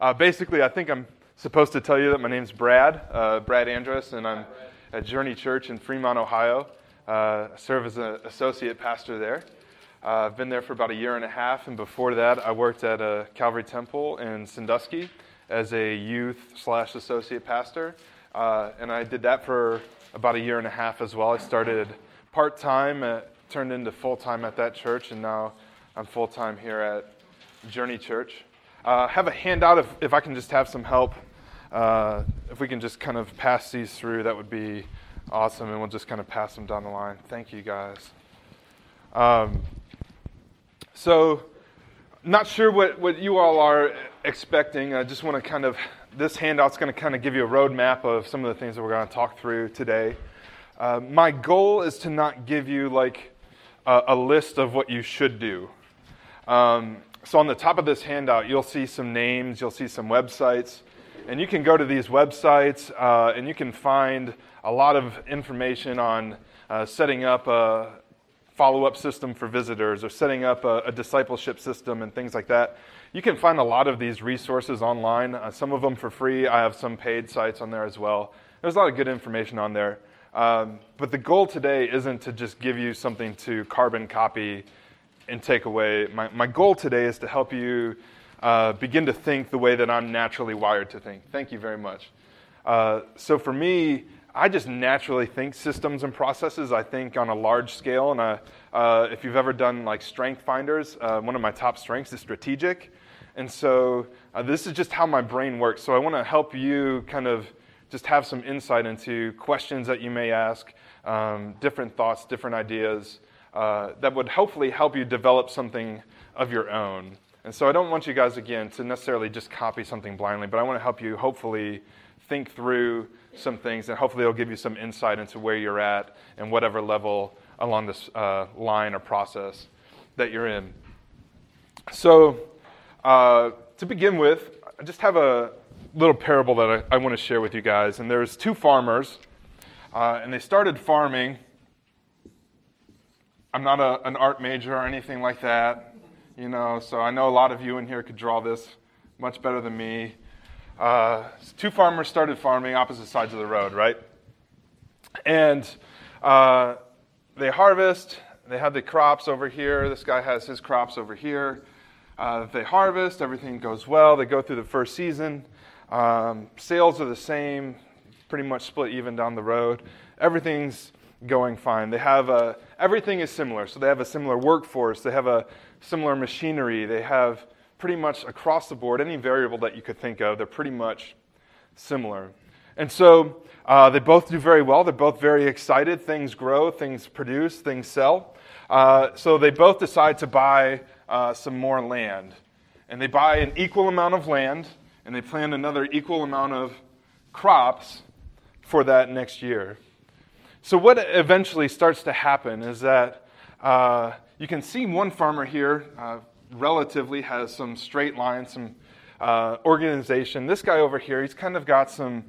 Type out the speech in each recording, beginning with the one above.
Uh, basically, I think I'm supposed to tell you that my name's Brad, uh, Brad Andrus, and I'm at Journey Church in Fremont, Ohio. Uh, I serve as an associate pastor there. Uh, I've been there for about a year and a half, and before that, I worked at a Calvary Temple in Sandusky as a youth slash associate pastor, uh, and I did that for about a year and a half as well. I started part time, turned into full time at that church, and now I'm full time here at Journey Church. Uh, have a handout if, if I can just have some help uh, if we can just kind of pass these through, that would be awesome, and we'll just kind of pass them down the line. Thank you, guys. Um, so, not sure what, what you all are expecting. I just want to kind of, this handout's going to kind of give you a roadmap of some of the things that we're going to talk through today. Uh, my goal is to not give you like a, a list of what you should do. Um, so, on the top of this handout, you'll see some names, you'll see some websites. And you can go to these websites uh, and you can find a lot of information on uh, setting up a follow up system for visitors or setting up a, a, discipleship system and things like that. You can find a lot of these resources online, uh, some of them for free. I have some paid sites on there as well. There's a lot of good information on there. Um, but the goal today isn't to just give you something to carbon copy and take away. My, my goal today is to help you uh, begin to think the way that I'm naturally wired to think. Thank you very much. Uh, so for me, I just naturally think systems and processes. I think on a large scale, and I, uh, if you've ever done like strength finders, uh, one of my top strengths is strategic, and so uh, this is just how my brain works. So I want to help you kind of just have some insight into questions that you may ask, um, different thoughts, different ideas uh, that would hopefully help you develop something of your own. And so I don't want you guys, again, to necessarily just copy something blindly, but I want to help you hopefully think through some things, and hopefully it'll give you some insight into where you're at and whatever level along this uh, line or process that you're in. So, uh, to begin with, I just have a little parable that I, I want to share with you guys. And there's two farmers, uh, and they started farming. I'm not a, an art major or anything like that you know, so I know a lot of you in here could draw this much better than me. Uh, two farmers started farming opposite sides of the road, right? And uh, they harvest, they have the crops over here. This guy has his crops over here. Uh, they harvest, everything goes well. They go through the first season. Um, sales are the same, pretty much split even down the road. Everything's going fine. They have a, everything is similar. So they have a similar workforce. They have a similar machinery. They have pretty much across the board, any variable that you could think of, they're pretty much similar. And so uh, they both do very well. They're both very excited. Things grow, things produce, things sell. Uh, so they both decide to buy uh, some more land. And they buy an equal amount of land, and they plant another equal amount of crops for that next year. So, what eventually starts to happen is that uh, you can see one farmer here uh, relatively has some straight lines, some uh, organization. This guy over here, he's kind of got some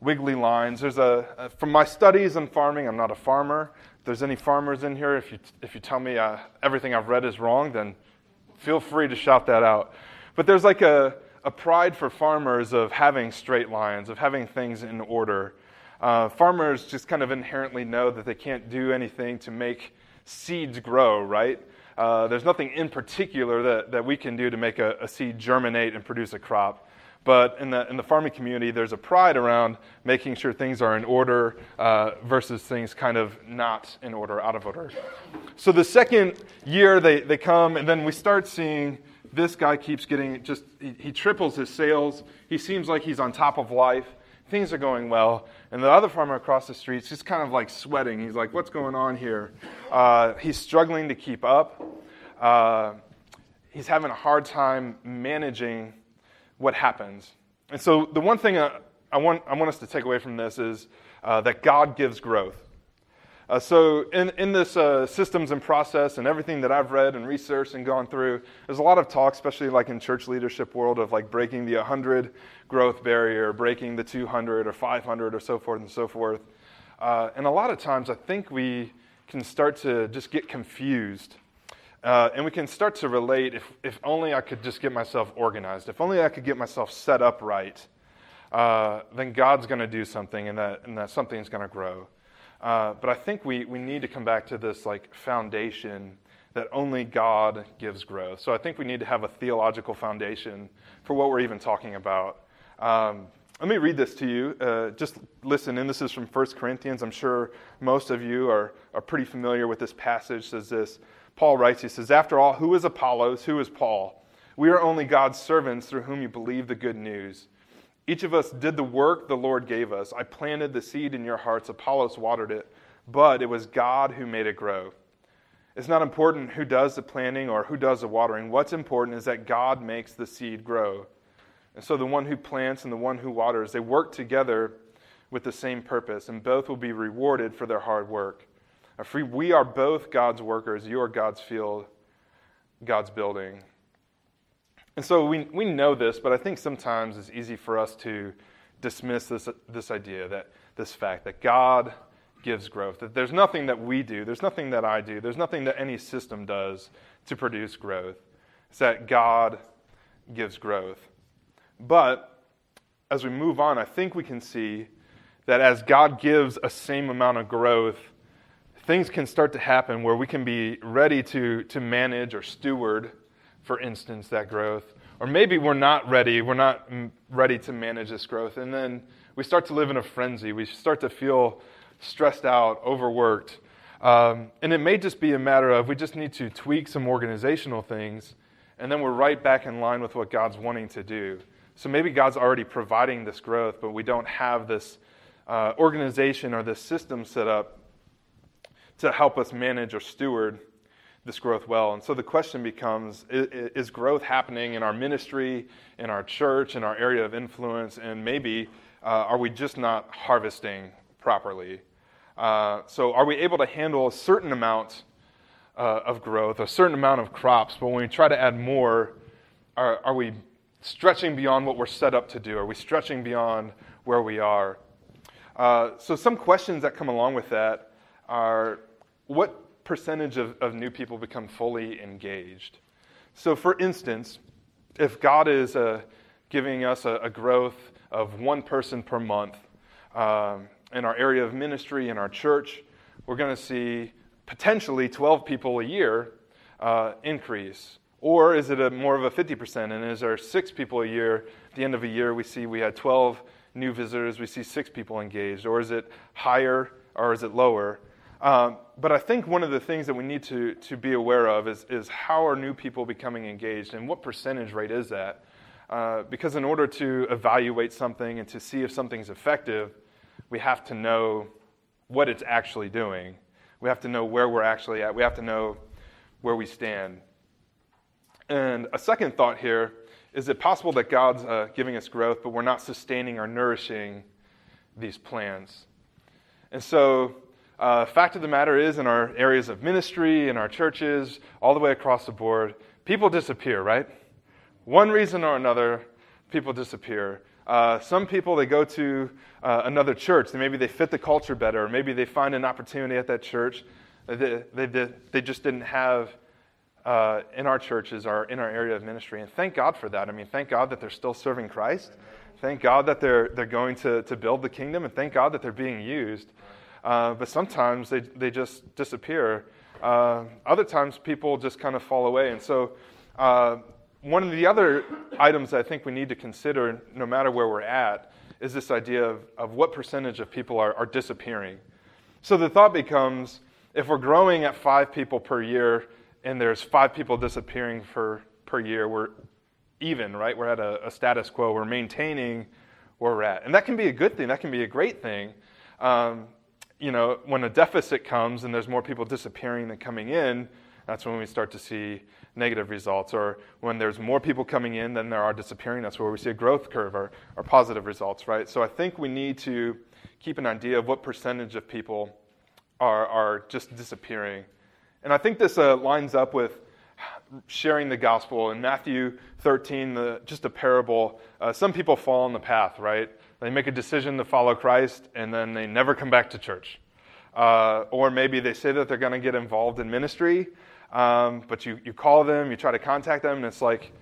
wiggly lines. There's a, uh, from my studies in farming, I'm not a farmer. If there's any farmers in here, if you, if you tell me uh, everything I've read is wrong, then feel free to shout that out. But there's like a, a pride for farmers of having straight lines, of having things in order. Uh, farmers just kind of inherently know that they can't do anything to make seeds grow, right? Uh, there's nothing in particular that, that we can do to make a, a, seed germinate and produce a crop. But in the, in the farming community, there's a pride around making sure things are in order uh, versus things kind of not in order, out of order. So the second year, they, they come, and then we start seeing this guy keeps getting just, he, he triples his sales. He seems like he's on top of life things are going well. And the other farmer across the street is just kind of like sweating. He's like, what's going on here? Uh, he's struggling to keep up. Uh, he's having a hard time managing what happens. And so, the one thing I, I want, I want us to take away from this is uh, that God gives growth. Uh, so, in, in this uh, systems and process and everything that I've read and researched and gone through, there's a lot of talk, especially like in church leadership world, of like breaking the 100 growth barrier, breaking the 200 or 500 or so forth and so forth. Uh, and a lot of times, I think we can start to just get confused. Uh, and we can start to relate if, if only I could just get myself organized, if only I could get myself set up right, uh, then God's going to do something and that, and that something's going to grow. Uh, but I think we, we need to come back to this like foundation that only God gives growth. So I think we need to have a theological foundation for what we're even talking about. Um, let me read this to you. Uh, just listen, and this is from 1 Corinthians. I'm sure most of you are, are pretty familiar with this passage. It says this Paul writes, he says, After all, who is Apollos? Who is Paul? We are only God's servants through whom you believe the good news. Each of us did the work the Lord gave us. I planted the seed in your hearts, Apollos watered it, but it was God who made it grow. It's not important who does the planting or who does the watering. What's important is that God makes the seed grow. And so the one who plants and the one who waters, they work together with the same purpose, and both will be rewarded for their hard work. We are both God's workers. You are God's field, God's building. And so we, we know this, but I think sometimes it's easy for us to dismiss this, this idea, that this fact that God gives growth, that there's nothing that we do, there's nothing that I do, there's nothing that any system does to produce growth. It's that God gives growth. But as we move on, I think we can see that as God gives a same amount of growth, things can start to happen where we can be ready to, to manage or steward, for instance, that growth. Or maybe we're not ready, we're not ready to manage this growth. And then we start to live in a frenzy. We start to feel stressed out, overworked. Um, and it may just be a matter of we just need to tweak some organizational things, and then we're right back in line with what God's wanting to do. So maybe God's already providing this growth, but we don't have this uh, organization or this system set up to help us manage or steward this growth well. And so the question becomes is, growth happening in our ministry, in our church, in our area of influence, and maybe uh, are we just not harvesting properly? Uh, so are we able to handle a certain amount uh, of growth, a certain amount of crops, but when we try to add more, are, are we stretching beyond what we're set up to do? Are we stretching beyond where we are? Uh, so some questions that come along with that are what percentage of, of new people become fully engaged? So, for instance, if God is uh, giving us a, a, growth of one person per month um, in our area of ministry, in our church, we're going to see potentially 12 people a year uh, increase. Or is it a, more of a 50%? And is there six people a year? At the end of a year, we see we had 12 new visitors, we see six people engaged. Or is it higher or is it lower? Um, but I think one of the things that we need to, to be aware of is, is how are new people becoming engaged and what percentage rate is that? Uh, because in order to evaluate something and to see if something's effective, we have to know what it's actually doing. We have to know where we're actually at. We have to know where we stand. And a second thought here is it possible that God's uh, giving us growth, but we're not sustaining or nourishing these plans? And so uh, fact of the matter is, in our areas of ministry, in our churches, all the way across the board, people disappear, right? One reason or another, people disappear. Uh, some people, they go to uh, another church. Maybe they fit the culture better. Or maybe they find an opportunity at that church that they, they, they just didn't have uh, in our churches or in our area of ministry. And thank God for that. I mean, thank God that they're still serving Christ. Thank God that they're, they're going to, to build the kingdom. And thank God that they're being used. Uh, but sometimes they, they just disappear. Uh, other times people just kind of fall away. And so, uh, one of the other items I think we need to consider, no matter where we're at, is this idea of, of what percentage of people are, are disappearing. So the thought becomes if we're growing at five people per year and there's five people disappearing for, per year, we're even, right? We're at a, a status quo. We're maintaining where we're at. And that can be a good thing, that can be a great thing. Um, you know, when a deficit comes and there's more people disappearing than coming in, that's when we start to see negative results. Or when there's more people coming in than there are disappearing, that's where we see a growth curve or, or positive results, right? So I think we need to keep an idea of what percentage of people are, are just disappearing. And I think this uh, lines up with sharing the gospel. In Matthew 13, the, just a parable, uh, some people fall on the path, right? They make a decision to follow Christ and then they never come back to church. Uh, or maybe they say that they're going to get involved in ministry, um, but you, you call them, you try to contact them, and it's like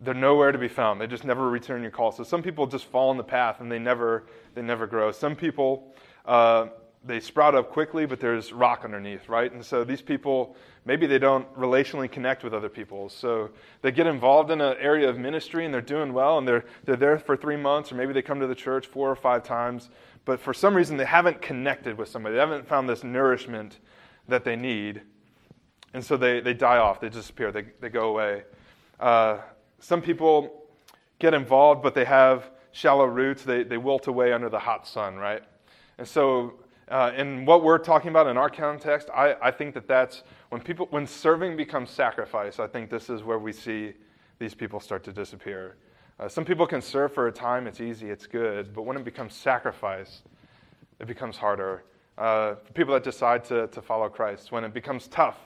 they're nowhere to be found. They just never return your call. So some people just fall in the path and they never, they never grow. Some people, uh, they sprout up quickly, but there's rock underneath, right? And so these people, maybe they don't relationally connect with other people. So they get involved in an area of ministry and they're doing well and they're, they're there for three months, or maybe they come to the church four or five times, but for some reason they haven't connected with somebody. They haven't found this nourishment that they need. And so they, they die off, they disappear, they, they go away. Uh, some people get involved, but they have shallow roots. They, they wilt away under the hot sun, right? And so uh, in what we're talking about in our context, I, I think that that's when people when serving becomes sacrifice. I think this is where we see these people start to disappear. Uh, some people can serve for a time; it's easy, it's good. But when it becomes sacrifice, it becomes harder. Uh, people that decide to, to follow Christ, when it becomes tough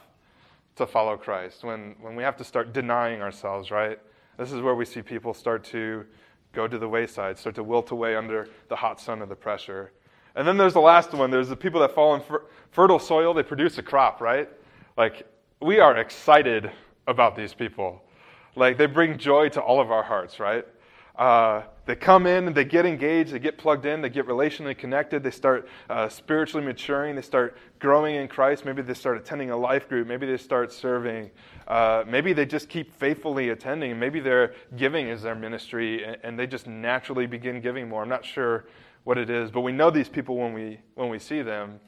to follow Christ, when, when we have to start denying ourselves, right? This is where we see people start to go to the wayside, start to wilt away under the hot sun of the pressure. And then there's the last one. There's the people that fall in fer- fertile soil, they produce a crop, right? Like, we are excited about these people. Like, they bring joy to all of our hearts, right? Uh, they come in and they get engaged, they get plugged in, they get relationally connected, they start uh, spiritually maturing, they start growing in Christ. Maybe they start attending a life group, maybe they start serving, uh, maybe they just keep faithfully attending, maybe their giving is their ministry and, and they just naturally begin giving more. I'm not sure what it is, but we know these people when we, when we see them.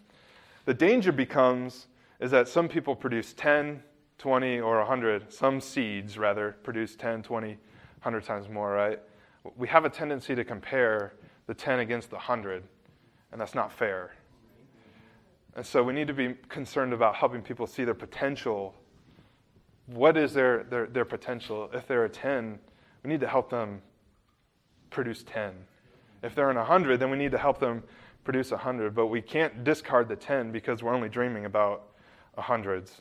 The danger becomes is that some people produce 10, 20, or 100, some seeds rather, produce 10, 20, 100 times more, right? We have a tendency to compare the 10 against the 100, and that's not fair. And so we need to be concerned about helping people see their potential. What is their, their, their potential? If they're a 10, we need to help them produce 10. If they're in 100, then we need to help them produce 100. But we can't discard the 10 because we're only dreaming about hundreds.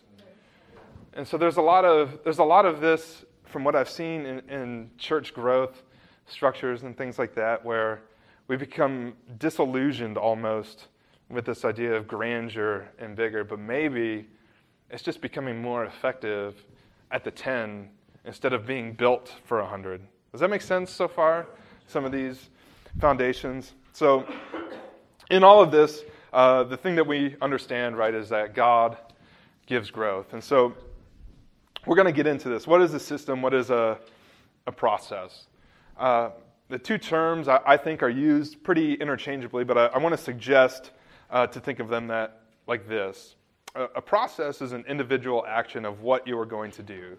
And so there's a lot of, there's a lot of this from what I've seen in, in church growth structures and things like that where we become disillusioned almost with this idea of grandeur and bigger, but maybe it's just becoming more effective at the 10 instead of being built for 100. Does that make sense so far? Some of these foundations. So, in all of this, uh, the thing that we understand, right, is that God gives growth. And so, we're going to get into this. What is a system? What is a, a process? Uh, the two terms I, I, think are used pretty interchangeably, but I, I want to suggest uh, to think of them that like this. A, a process is an individual action of what you are going to do.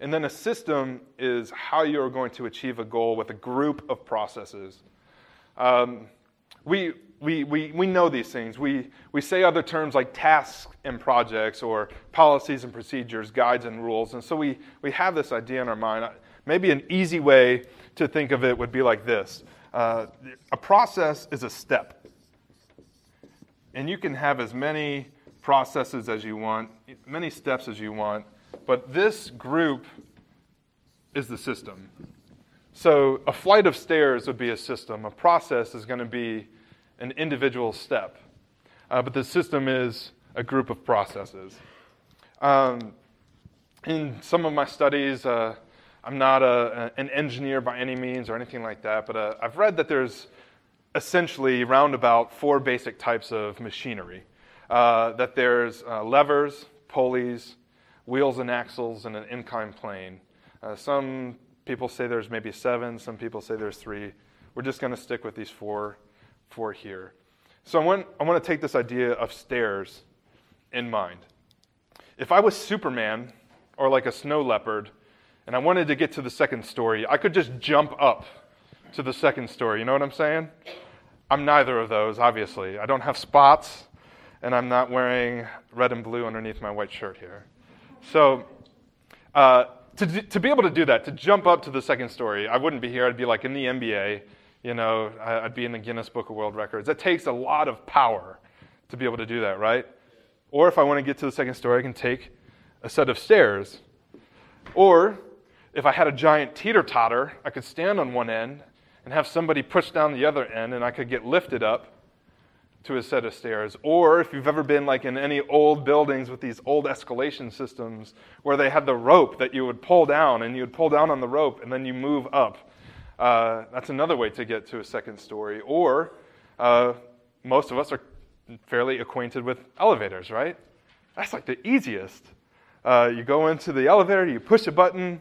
And then a system is how you are going to achieve a goal with a group of processes. Um, we, we, we, we know these things. We, we say other terms like tasks and projects or policies and procedures, guides and rules. And so we, we have this idea in our mind. Maybe an easy way to think of it would be like this uh, a process is a step. And you can have as many processes as you want, many steps as you want, but this group is the system. So a flight of stairs would be a system. A process is going to be an individual step. Uh, but the system is a group of processes. Um, in some of my studies, uh, I'm not a, an engineer by any means or anything like that, but uh, I've read that there's essentially roundabout four basic types of machinery. Uh, that there's uh, levers, pulleys, wheels and axles, and an incline plane. Uh, some people say there's maybe seven, some people say there's three. We're just going to stick with these four, four here. So I want, I want to take this idea of stairs in mind. If I was Superman or like a snow leopard and I wanted to get to the second story, I could just jump up to the second story. You know what I'm saying? I'm neither of those, obviously. I don't have spots, and I'm not wearing red and blue underneath my white shirt here. So, uh, to, to be able to do that, to jump up to the second story, I wouldn't be here. I'd be like in the NBA, you know, I'd be in the Guinness Book of World Records. It takes a lot of power to be able to do that, right? Or if I want to get to the second story, I can take a set of stairs. Or if I had a giant teeter totter, I could stand on one end and have somebody push down the other end and I could get lifted up to a set of stairs. Or if you've ever been like in any old buildings with these old escalation systems where they had the rope that you would pull down and you would pull down on the rope and then you move up. Uh, that's another way to get to a second story. Or uh, most of us are fairly acquainted with elevators, right? That's like the easiest. Uh, you go into the elevator, you push a button,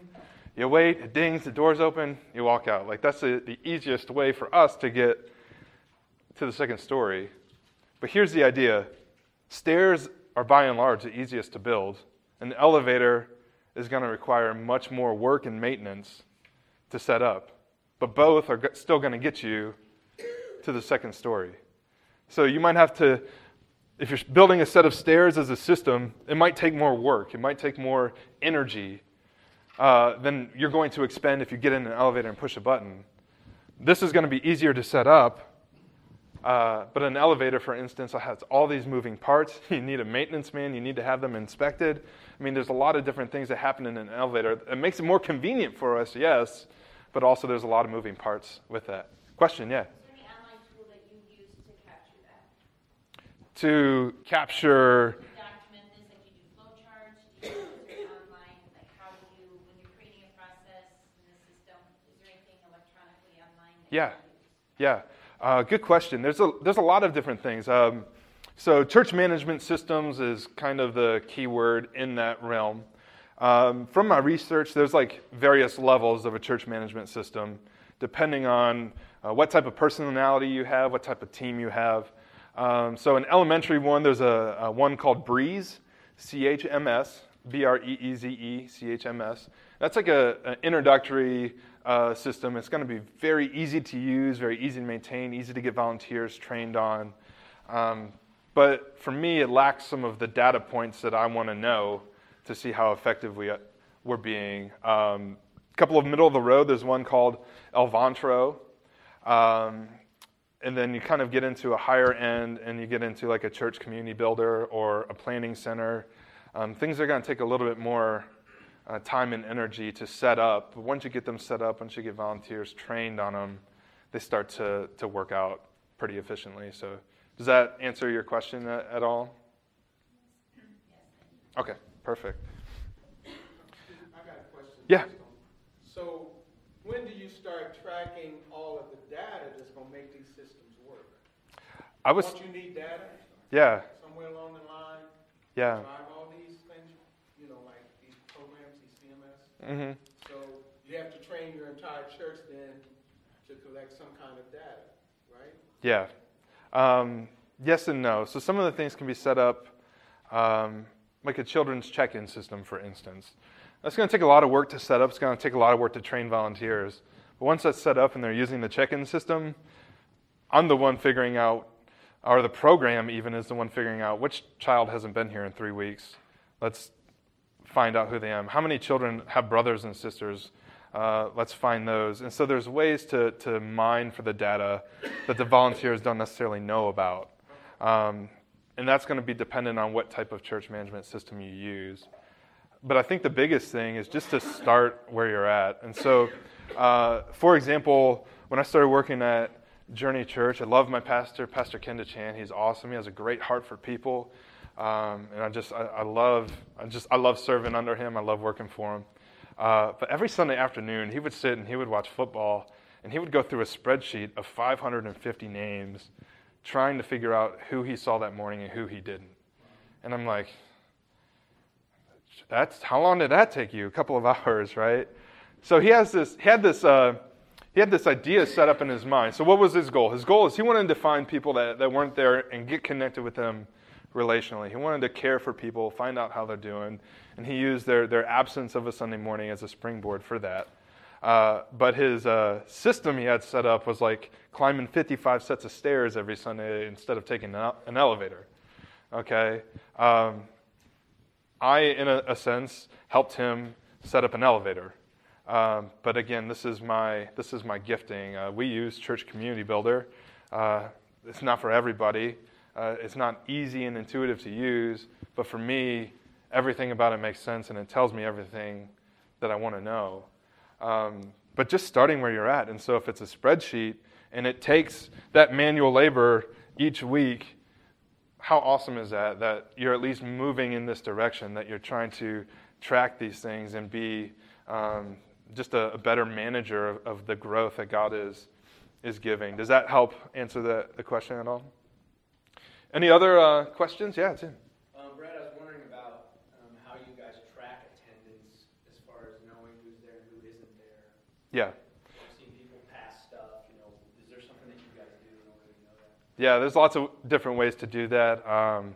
you wait, it dings, the door's open, you walk out. Like that's the, the easiest way for us to get to the second story. But here's the idea stairs are by and large the easiest to build, and an elevator is going to require much more work and maintenance to set up. But both are still going to get you to the second story. So you might have to, if you're building a set of stairs as a system, it might take more work, it might take more energy uh, than you're going to expend if you get in an elevator and push a button. This is going to be easier to set up, uh, but an elevator, for instance, has all these moving parts. You need a maintenance man, you need to have them inspected. I mean, there's a lot of different things that happen in an elevator. It makes it more convenient for us, yes, but also there's a lot of moving parts with that. Question, yeah? Is there any online tool that you use to capture Yeah, yeah. Uh, good question. There's a, there's a lot of different things. Um, so, church management systems is kind of the key word in that realm. Um, from my research, there's like various levels of a church management system, depending on uh, what type of personality you have, what type of team you have. Um, so, an elementary one, there's a, a one called Breeze, C H M S, B R E E Z E, C H M S. That's like an introductory uh, system. It's going to be very easy to use, very easy to maintain, easy to get volunteers trained on. Um, but for me, it lacks some of the data points that I want to know to see how effective we, we're being. Um, a couple of middle of the road, there's one called Elvanto. Um, and then you kind of get into a higher end and you get into like a church community builder or a planning center. Um, things are going to take a little bit more uh, time and energy to set up. But once you get them set up, once you get volunteers trained on them, they start to, to work out pretty efficiently. So, does that answer your question at, at all? Okay, perfect. I got a question. Yeah. So, when do you start tracking all of the data that's going to make these systems work? I was. Don't you need data? Yeah. Somewhere along the line. Yeah. Mm-hmm. So you have to train your entire church then to collect some kind of data, right? Yeah. Um, yes and no. So some of the things can be set up um, like a children's check in system, for instance. That's going to take a lot of work to set up. It's going to take a lot of work to train volunteers. But once that's set up and they're using the check in system, I'm the one figuring out, or the program even is the one figuring out which child hasn't been here in three weeks. Let's find out who they are. How many children have brothers and sisters? Uh, let's find those. And so there's ways to, to mine for the data that the volunteers don't necessarily know about. Um, and that's going to be dependent on what type of church management system you use. But I think the biggest thing is just to start where you're at. And so, uh, for example, when I started working at Journey Church, I love my pastor, Pastor Kenda Chan. He's awesome. He has a great heart for people. Um, and I just, I, I, love, I just, I love serving under him. I love working for him. Uh, but every Sunday afternoon, he would sit and he would watch football, and he would go through a spreadsheet of 550 names, trying to figure out who he saw that morning and who he didn't. And I'm like, that's how long did that take you? A couple of hours, right? So he has this, he had this, uh, he had this idea set up in his mind. So what was his goal? His goal is he wanted to find people that, that weren't there and get connected with them relationally. He wanted to care for people, find out how they're doing, and he used their, their absence of a Sunday morning as a springboard for that. Uh, but his uh, system he had set up was like climbing 55 sets of stairs every Sunday instead of taking an elevator. Okay? Um, I, in a, a, sense, helped him set up an elevator. Um, but again, this is my, this is my gifting. Uh, we use Church Community Builder. Uh, it's not for everybody. Uh, it's not easy and intuitive to use, but for me, everything about it makes sense and it tells me everything that I want to know. Um, but just starting where you're at. And so if it's a spreadsheet and it takes that manual labor each week, how awesome is that? That you're at least moving in this direction, that you're trying to track these things and be um, just a, a, better manager of, of, the growth that God is, is giving. Does that help answer the, the question at all? Any other uh, questions? Yeah, Tim. Um, Brad, I was wondering about um, how you guys track attendance as far as knowing who's there and who isn't there. Yeah. I've seen people pass stuff. You know, is there something that you guys do in order to know that? Yeah, there's lots of different ways to do that. Um,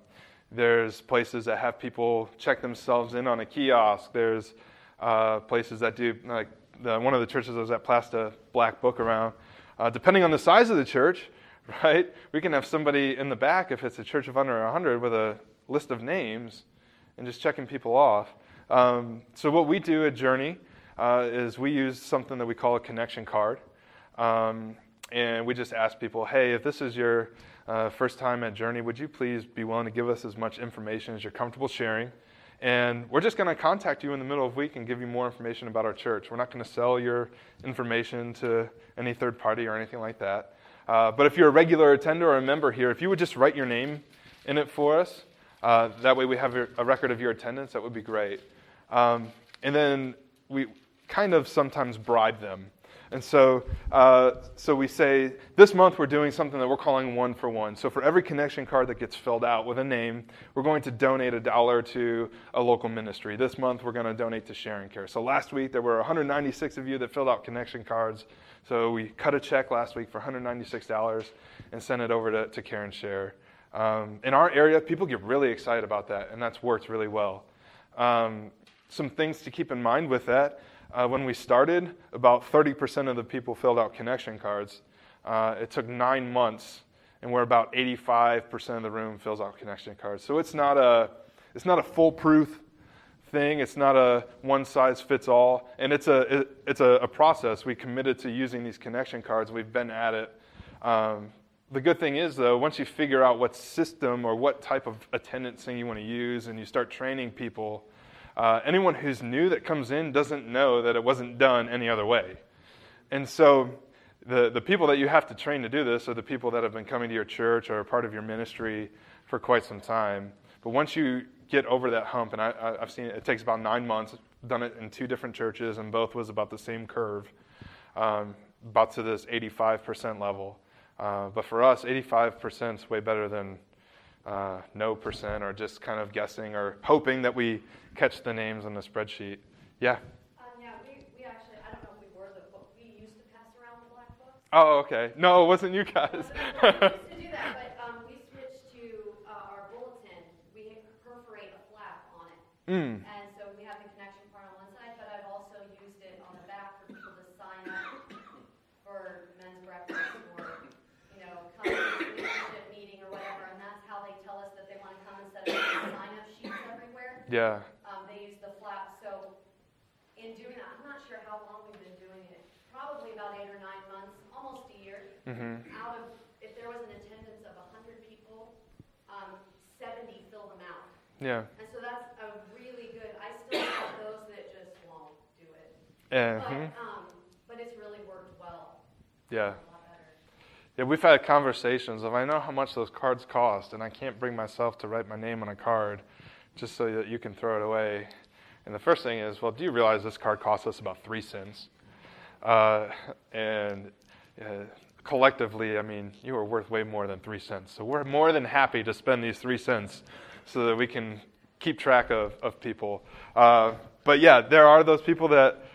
there's places that have people check themselves in on a kiosk. There's uh, places that do, like the, one of the churches I was at, passed a black book around. Uh, depending on the size of the church, right, we can have somebody in the back, if it's a church of under 100, with a list of names and just checking people off. Um, so, what we do at Journey uh, is we use something that we call a connection card. Um, and we just ask people, hey, if this is your uh, first time at Journey, would you please be willing to give us as much information as you're comfortable sharing? And we're just going to contact you in the middle of the week and give you more information about our church. We're not going to sell your information to any third party or anything like that. Uh, but if you're a regular attender or a member here, if you would just write your name in it for us, uh, that way we have a record of your attendance, that would be great. Um, and then we kind of sometimes bribe them and so, uh, so we say this month we're doing something that we're calling one for one. So for every connection card that gets filled out with a name, we're going to donate a dollar to a local ministry. This month we're going to donate to Sharing Care. So last week there were 196 of you that filled out connection cards. So we cut a check last week for $196 and sent it over to, to Care and Share. Um, in our area, people get really excited about that, and that's worked really well. Um, some things to keep in mind with that. Uh, when we started, about 30% of the people filled out connection cards. Uh, it took nine months, and we're about 85% of the room fills out connection cards. So it's not a, it's not a foolproof thing. It's not a one size fits all, and it's a it, it's a, a, process. We committed to using these connection cards. We've been at it. Um, the good thing is, though, once you figure out what system or what type of attendance thing you want to use, and you start training people uh, anyone who's new that comes in doesn't know that it wasn't done any other way. And so the, the people that you have to train to do this are the people that have been coming to your church or part of your ministry for quite some time. But once you get over that hump, and I, have seen it, it takes about nine months, done it in two different churches, and both was about the same curve, um, about to this 85% level. Uh, but for us, 85% is way better than uh, no percent or just kind of guessing or hoping that we catch the names on the spreadsheet. Yeah. Um, yeah, we, we actually, I don't know if we were the book, we used to pass around the black books. Oh, okay. No, it wasn't you guys. we used to do that, but um, we switched to uh, our bulletin. We perforate a flap on it. Mm. And so we have the connection part on one side, but I've also used it on the back for people to sign up for men's breakfast or, you know, come to a leadership meeting or whatever. And that's how they tell us that they want to come instead of sign up sheets everywhere. Yeah. Um, they use the flap. So in doing that, I'm not sure how long we've been doing it. Probably about eight or nine months, almost a year. Mm-hmm. Out of, if there was an attendance of 100 people, um, 70 fill them out. Yeah. And so that's a really good. I still have those that just won't do Yeah. But, mm-hmm. um, but it's really worked well. Yeah. Yeah, we've had conversations of I know how much those cards cost, and I can't bring myself to write my name on a card just so that you can throw it away. And the first thing is, well, do you realize this card costs us about three cents? Uh, and uh, collectively, I mean, you are worth way more than three cents. So we're more than happy to spend these three cents so that we can keep track of, of people. Uh, but yeah, there are those people that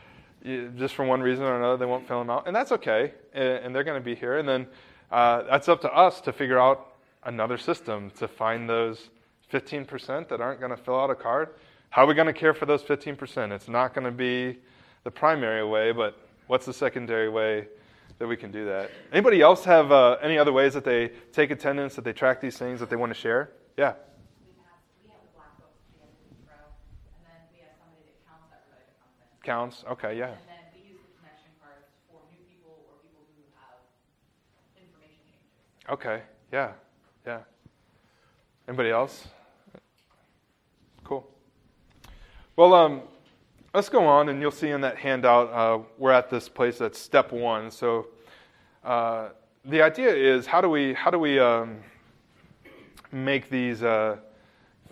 just for one reason or another, they won't fill them out. And that's okay. And, they're going to be here. And then uh, that's up to us to figure out another system to find those 15% that aren't going to fill out a card, how are we going to care for those 15%? It's not going to be the primary way, but what's the secondary way that we can do that? Anybody else have uh, any other ways that they take attendance, that they track these things that they want to share? Yeah. Counts, okay, yeah. And then we use the connection cards for new people or people who have information changes. Okay, yeah, yeah. Anybody else? Cool. Well, um, let's go on, and you'll see in that handout, uh, we're at this place that's step one. So uh, the idea is how do we, how do we um, make these uh,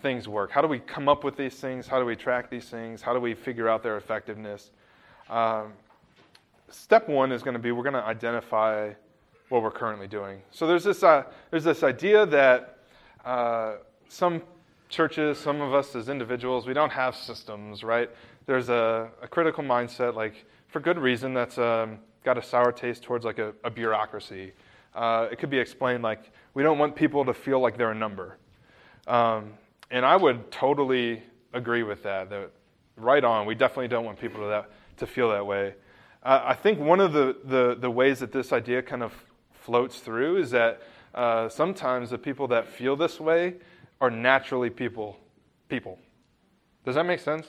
things work? How do we come up with these things? How do we track these things? How do we figure out their effectiveness? Um, step one is going to be we're going to identify what we're currently doing. So there's this, uh, there's this idea that uh, some churches, some of us as individuals, we don't have systems, right? There's a, a critical mindset, like for good reason, that's um, got a sour taste towards like a, a bureaucracy. Uh, it could be explained like we don't want people to feel like they're a number. Um, and I would totally agree with that. That right on. We definitely don't want people to that to feel that way. Uh, I think one of the, the, the ways that this idea kind of floats through is that uh, sometimes the people that feel this way are naturally people. People. Does that make sense?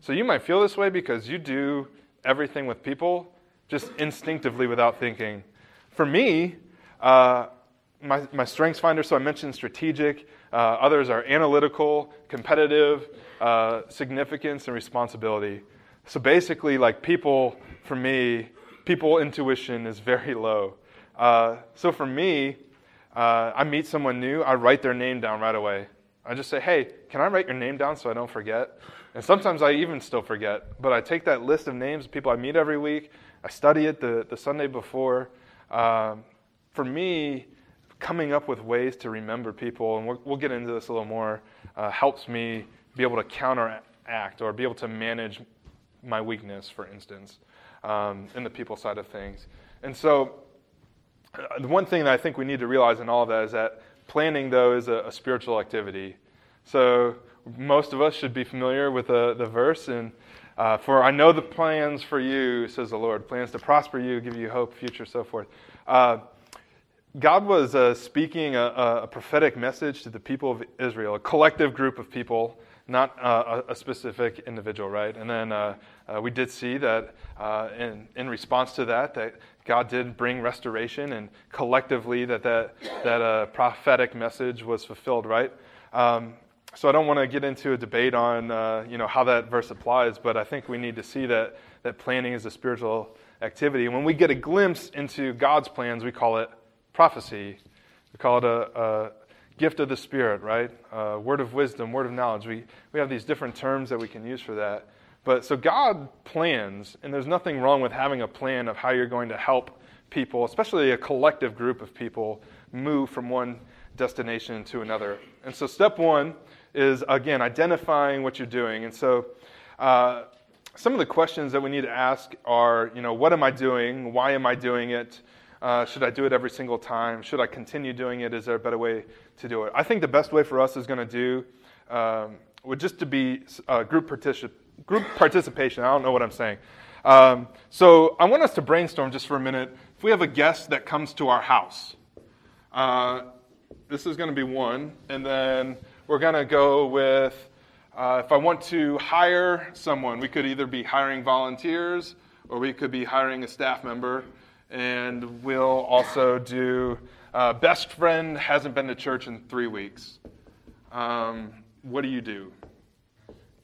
So you might feel this way because you do everything with people just instinctively without thinking. For me, uh, my, my strengths finder, so I mentioned strategic. Uh, others are analytical, competitive, uh, significance, and responsibility. So basically, like people, for me, people intuition is very low. Uh, so for me, uh, I meet someone new, I write their name down right away. I just say, hey, can I write your name down so I don't forget? And sometimes I even still forget. But I take that list of names of people I meet every week, I study it the, the Sunday before. Um, for me, coming up with ways to remember people, and we'll, we'll get into this a little more, uh, helps me be able to counteract or be able to manage my weakness, for instance, um, in the people side of things. And so, uh, the one thing that I think we need to realize in all of that is that planning, though, is a, a spiritual activity. So, most of us should be familiar with the, the verse. And uh, for I know the plans for you, says the Lord, plans to prosper you, give you hope, future, so forth. Uh, God was uh, speaking a, a, prophetic message to the people of Israel, a collective group of people, not uh, a, specific individual, right? And then uh, uh we did see that uh, in, in response to that, that God did bring restoration, and collectively that that, that uh, prophetic message was fulfilled, right? Um, so I don't want to get into a debate on you know how that verse applies, but I think we need to see that that planning is a spiritual activity. When we get a glimpse into God's plans, we call it prophecy. We call it a, a gift of the Spirit, right? Uh, word of wisdom, word of knowledge. We, we have these different terms that we can use for that. But so God plans, and there's nothing wrong with having a plan of how you're going to help people, especially a collective group of people, move from one destination to another. And so step one is, again, identifying what you're doing. And so uh, some of the questions that we need to ask are, you know, what am I doing? Why am I doing it? Uh, should I do it every single time? Should I continue doing it? Is there a better way to do it? I think the best way for us is going to do um, would just to be uh, group, particip- group participation. I don't know what I'm saying. Um, so I want us to brainstorm just for a minute. If we have a guest that comes to our house, uh, this is going to be one, and then we're going to go with. Uh, if I want to hire someone, we could either be hiring volunteers or we could be hiring a staff member and we'll also do uh, best friend hasn't been to church in three weeks. Um, what do you do?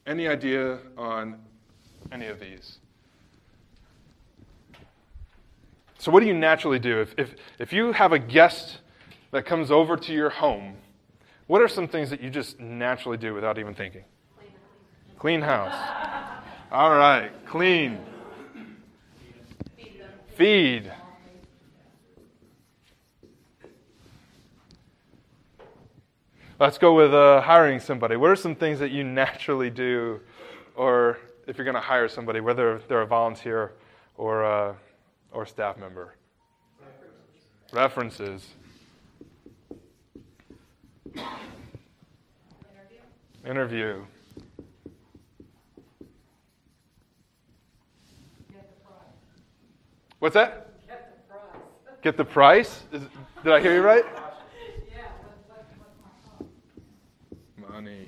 Any idea on any of these? So, what do you naturally do? If, if, if you have a guest that comes over to your home, what are some things that you just naturally do without even thinking? Clean house. All right, clean. Feed. Let's go with uh, hiring somebody. What are some things that you naturally do, or if you're going to hire somebody, whether they're a volunteer or a, uh, or staff member? References. Interview. Interview. What's that? Get the price. Get the price? Is, did I hear you right? Money.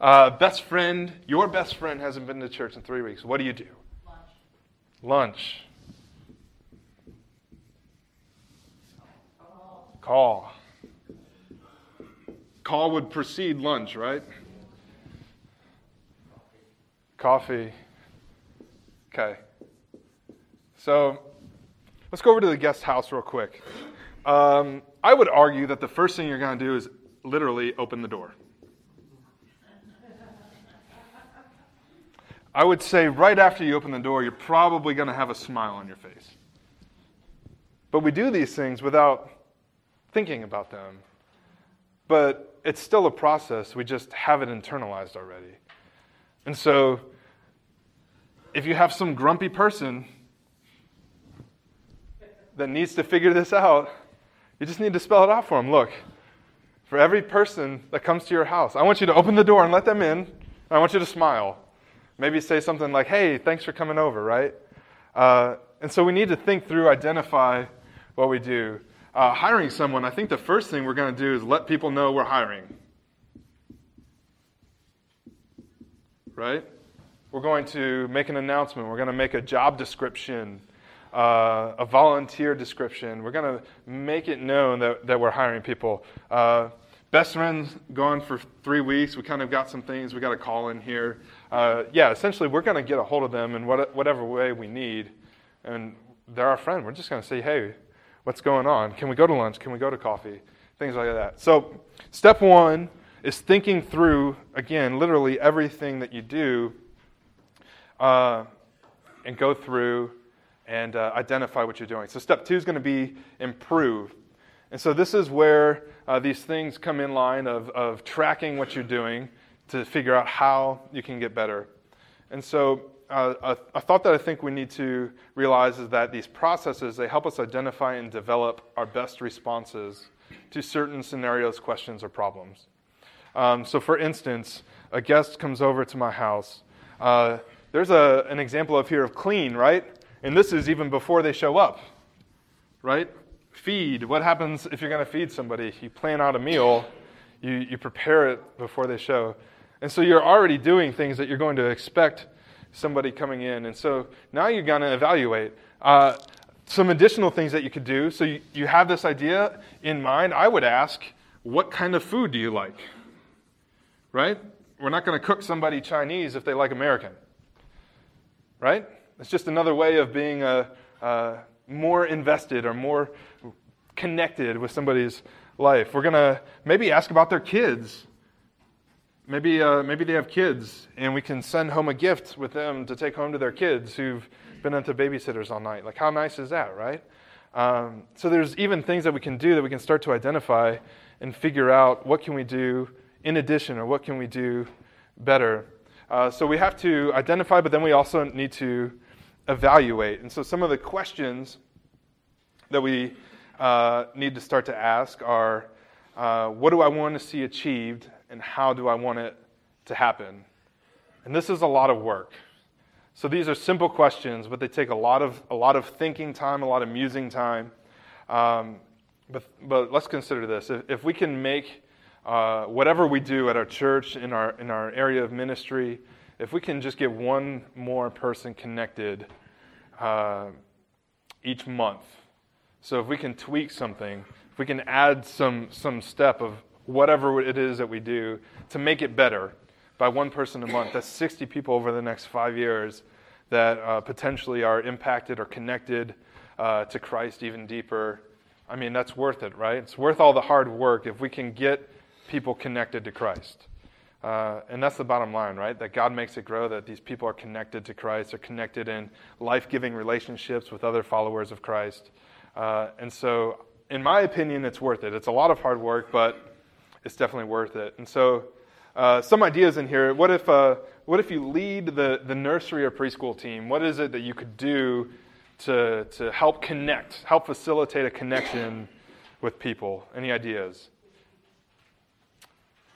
Uh, best friend, your best friend hasn't been to church in three weeks. What do you do? Lunch. Lunch. Call. Call would precede lunch, right? Coffee. Okay. So let's go over to the guest house real quick. Um, I would argue that the first thing you're going to do is literally open the door. I would say right after you open the door, you're probably going to have a smile on your face. But we do these things without thinking about them. But it's still a process. We just have it internalized already. And so, if you have some grumpy person that needs to figure this out, you just need to spell it out for them. Look, for every person that comes to your house, I want you to open the door and let them in. I want you to smile. Maybe say something like, hey, thanks for coming over, right? Uh, and so we need to think through, identify what we do. Uh, hiring someone, I think the first thing we're going to do is let people know we're hiring. Right? We're going to make an announcement. We're going to make a job description, uh, a volunteer description. We're going to make it known that, that we're hiring people. Uh, best friend's gone for three weeks. We kind of got some things we got to call in here. Uh, yeah, essentially, we're going to get a hold of them in what, whatever way we need. And they're our friend. We're just going to say, hey, what's going on? Can we go to lunch? Can we go to coffee? Things like that. So, step one is thinking through, again, literally everything that you do uh, and go through and uh, identify what you're doing. So, step two is going to be improve. And so, this is where uh, these things come in line of, of tracking what you're doing to figure out how you can get better. And so, uh, a, a, thought that I think we need to realize is that these processes they help us identify and develop our best responses to certain scenarios, questions, or problems. Um, so, for instance, a guest comes over to my house. Uh, there's a, an example of here of clean, right? And this is even before they show up, right? Feed. What happens if you're going to feed somebody? You plan out a meal, you, you prepare it before they show. And so you're already doing things that you're going to expect somebody coming in. And so now you're going to evaluate. Uh, some additional things that you could do. So you, you have this idea in mind. I would ask, what kind of food do you like? Right? We're not going to cook somebody Chinese if they like American. Right? It's just another way of being a, a more invested or more connected with somebody's life. We're going to maybe ask about their kids. Maybe, uh, maybe they have kids, and we can send home a gift with them to take home to their kids who've been into babysitters all night. Like, how nice is that, right? Um, so there's even things that we can do that we can start to identify and figure out what can we do in addition or what can we do better. Uh, so we have to identify, but then we also need to evaluate. And so some of the questions that we uh, need to start to ask are uh, what do I want to see achieved and how do I want it to happen? And this is a lot of work. So these are simple questions, but they take a lot of, a lot of thinking time, a lot of musing time. Um, but, but let's consider this. If, if we can make uh, whatever we do at our church, in our, in our area of ministry, if we can just get one more person connected uh, each month, so if we can tweak something, if we can add some, some step of whatever it is that we do to make it better by one person a month. That's 60 people over the next five years that uh, potentially are impacted or connected uh, to Christ even deeper. I mean, that's worth it, right? It's worth all the hard work if we can get people connected to Christ. Uh, and that's the bottom line, right? That God makes it grow, that these people are connected to Christ, are connected in life giving relationships with other followers of Christ. Uh, and so, in my opinion, it's worth it. It's a lot of hard work, but it's definitely worth it. And so, uh, some ideas in here. What if, uh, what if you lead the, the nursery or preschool team? What is it that you could do to, to help connect, help facilitate a connection with people? Any ideas?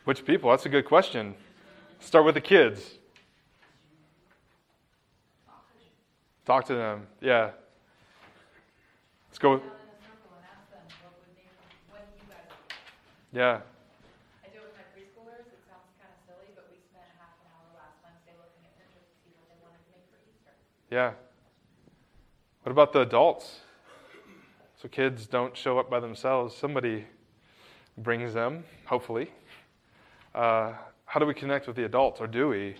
Which people? That's a good question. Start with the kids. Talk to them. Yeah. Let's go. Yeah. Yeah. What about the adults? So kids don't show up by themselves. Somebody brings them, hopefully. Uh, how do we connect with the adults, or do we?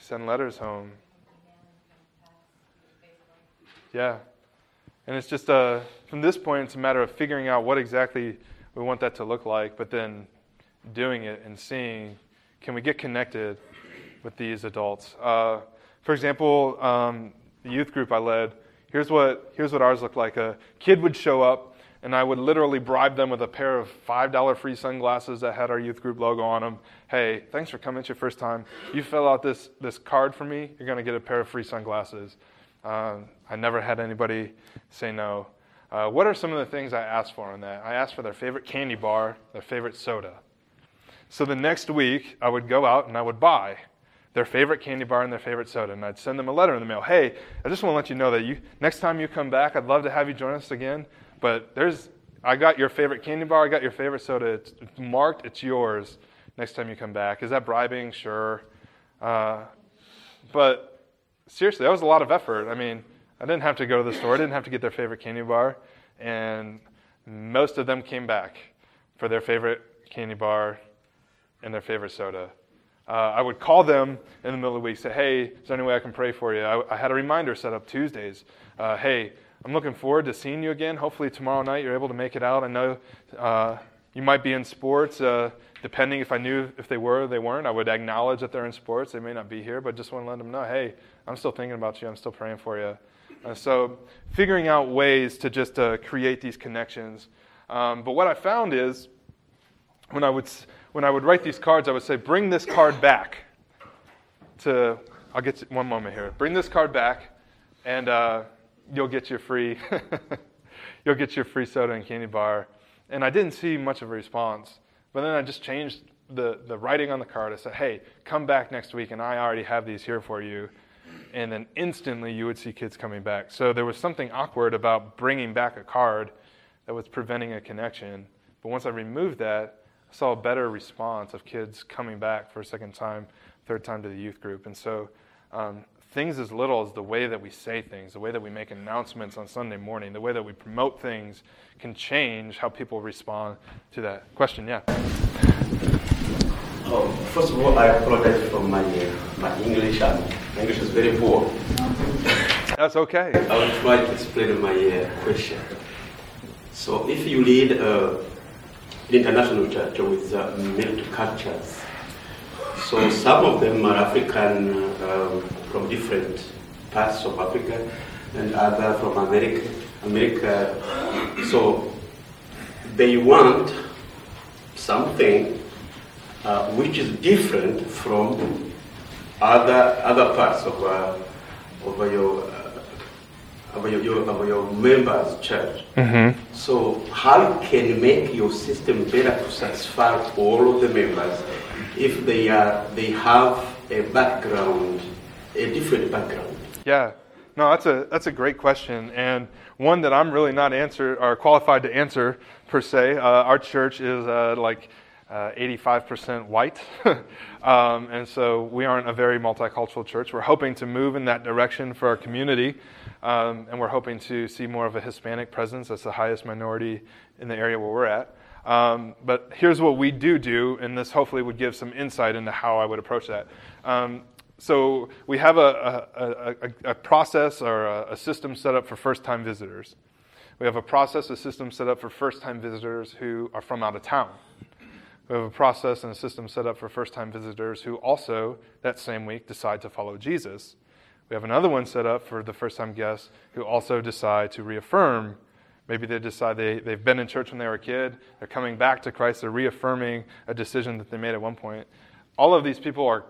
Send letters home. Yeah. And it's just uh, from this point, it's a matter of figuring out what exactly we want that to look like, but then doing it and seeing can we get connected with these adults. Uh, for example, um, the youth group I led, here's what, here's what ours looked like. A kid would show up, and I would literally bribe them with a pair of $5 free sunglasses that had our youth group logo on them. Hey, thanks for coming. It's your first time. You fill out this, this card for me, you're going to get a pair of free sunglasses. Um, I never had anybody say no. Uh, what are some of the things I asked for on that? I asked for their favorite candy bar, their favorite soda. So the next week, I would go out and I would buy their favorite candy bar and their favorite soda, and I'd send them a letter in the mail. Hey, I just want to let you know that you next time you come back, I'd love to have you join us again. But there's, I got your favorite candy bar, I got your favorite soda. It's, marked, it's yours. Next time you come back, is that bribing? Sure, uh, but seriously, that was a lot of effort. I mean, I didn't have to go to the store, I didn't have to get their favorite candy bar, and most of them came back for their favorite candy bar and their favorite soda. Uh, I would call them in the middle of the week, say, hey, is there any way I can pray for you? I, I had a reminder set up Tuesdays. Uh, hey, I'm looking forward to seeing you again. Hopefully, tomorrow night you're able to make it out. I know uh, you might be in sports. Uh, depending if I knew if they were or they weren't, I would acknowledge that they're in sports. They may not be here, but just want to let them know, hey, I'm still thinking about you. I'm still praying for you. Uh, so, figuring out ways to just uh, create these connections. Um, but what I found is when I would when I would write these cards, I would say, bring this card back to, I'll get to, one moment here. Bring this card back, and uh, you'll get your free, you'll get your free soda and candy bar. And I didn't see much of a response. But then I just changed the, the writing on the card. I said, hey, come back next week, and I already have these here for you. And then instantly you would see kids coming back. So there was something awkward about bringing back a card that was preventing a connection. But once I removed that, I saw a better response of kids coming back for a second time, third time to the youth group. And so, um, things as little as the way that we say things, the way that we make announcements on Sunday morning, the way that we promote things can change how people respond to that. Question, yeah. Oh, first of all, I apologize for my, uh, my English. Um, my English is very poor. That's okay. I will try to explain my uh, question. So, if you lead a international church with uh, many cultures. So some of them are African um, from different parts of Africa, and other from America. America. So they want something uh, which is different from other other parts of uh, of your of your, your, of your members' church. Mm-hmm. So how can you make your system better to satisfy all of the members if they are they have a background, a different background? Yeah. No, that's a that's a great question, and one that I'm really not answer or qualified to answer per se. Uh, our church is uh, like uh, 85% white, um, and so we aren't a very multicultural church. We're hoping to move in that direction for our community, um, and we're hoping to see more of a Hispanic presence. That's the highest minority in the area where we're at. Um, but here's what we do do, and this hopefully would give some insight into how I would approach that. Um, so we have a, a, a, a process or a, system set up for first-time visitors. We have a process, a system set up for first-time visitors who are from out of town. We have a process and a system set up for first-time visitors who also, that same week, decide to follow Jesus. We have another one set up for the first time guests who also decide to reaffirm. Maybe they decide they, they've been in church when they were a kid, they're coming back to Christ, they're reaffirming a decision that they made at one point. All of these people are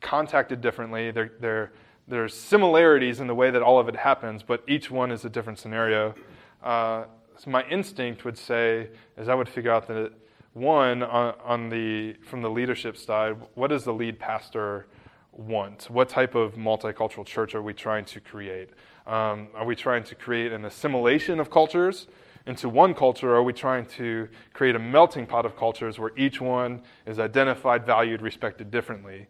contacted differently. They're, they're, there's similarities in the way that all of it happens, but each one is a different scenario. Uh, so my instinct would say is I would figure out that one on, on the from the leadership side, what does the lead pastor want? What type of multicultural church are we trying to create? Um, are we trying to create an assimilation of cultures into one culture, or are we trying to create a melting pot of cultures where each one is identified, valued, respected differently?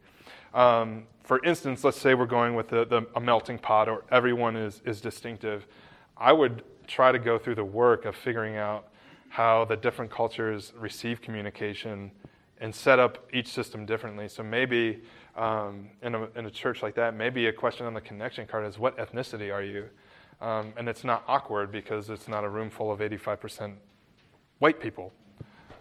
Um, for instance, let's say we're going with the, the, a melting pot, or everyone is, is distinctive. I would try to go through the work of figuring out how the different cultures receive communication and set up each system differently. So maybe um, in, a, in a church like that, maybe a question on the connection card is what ethnicity are you? Um, and it's not awkward because it's not a room full of 85% white people.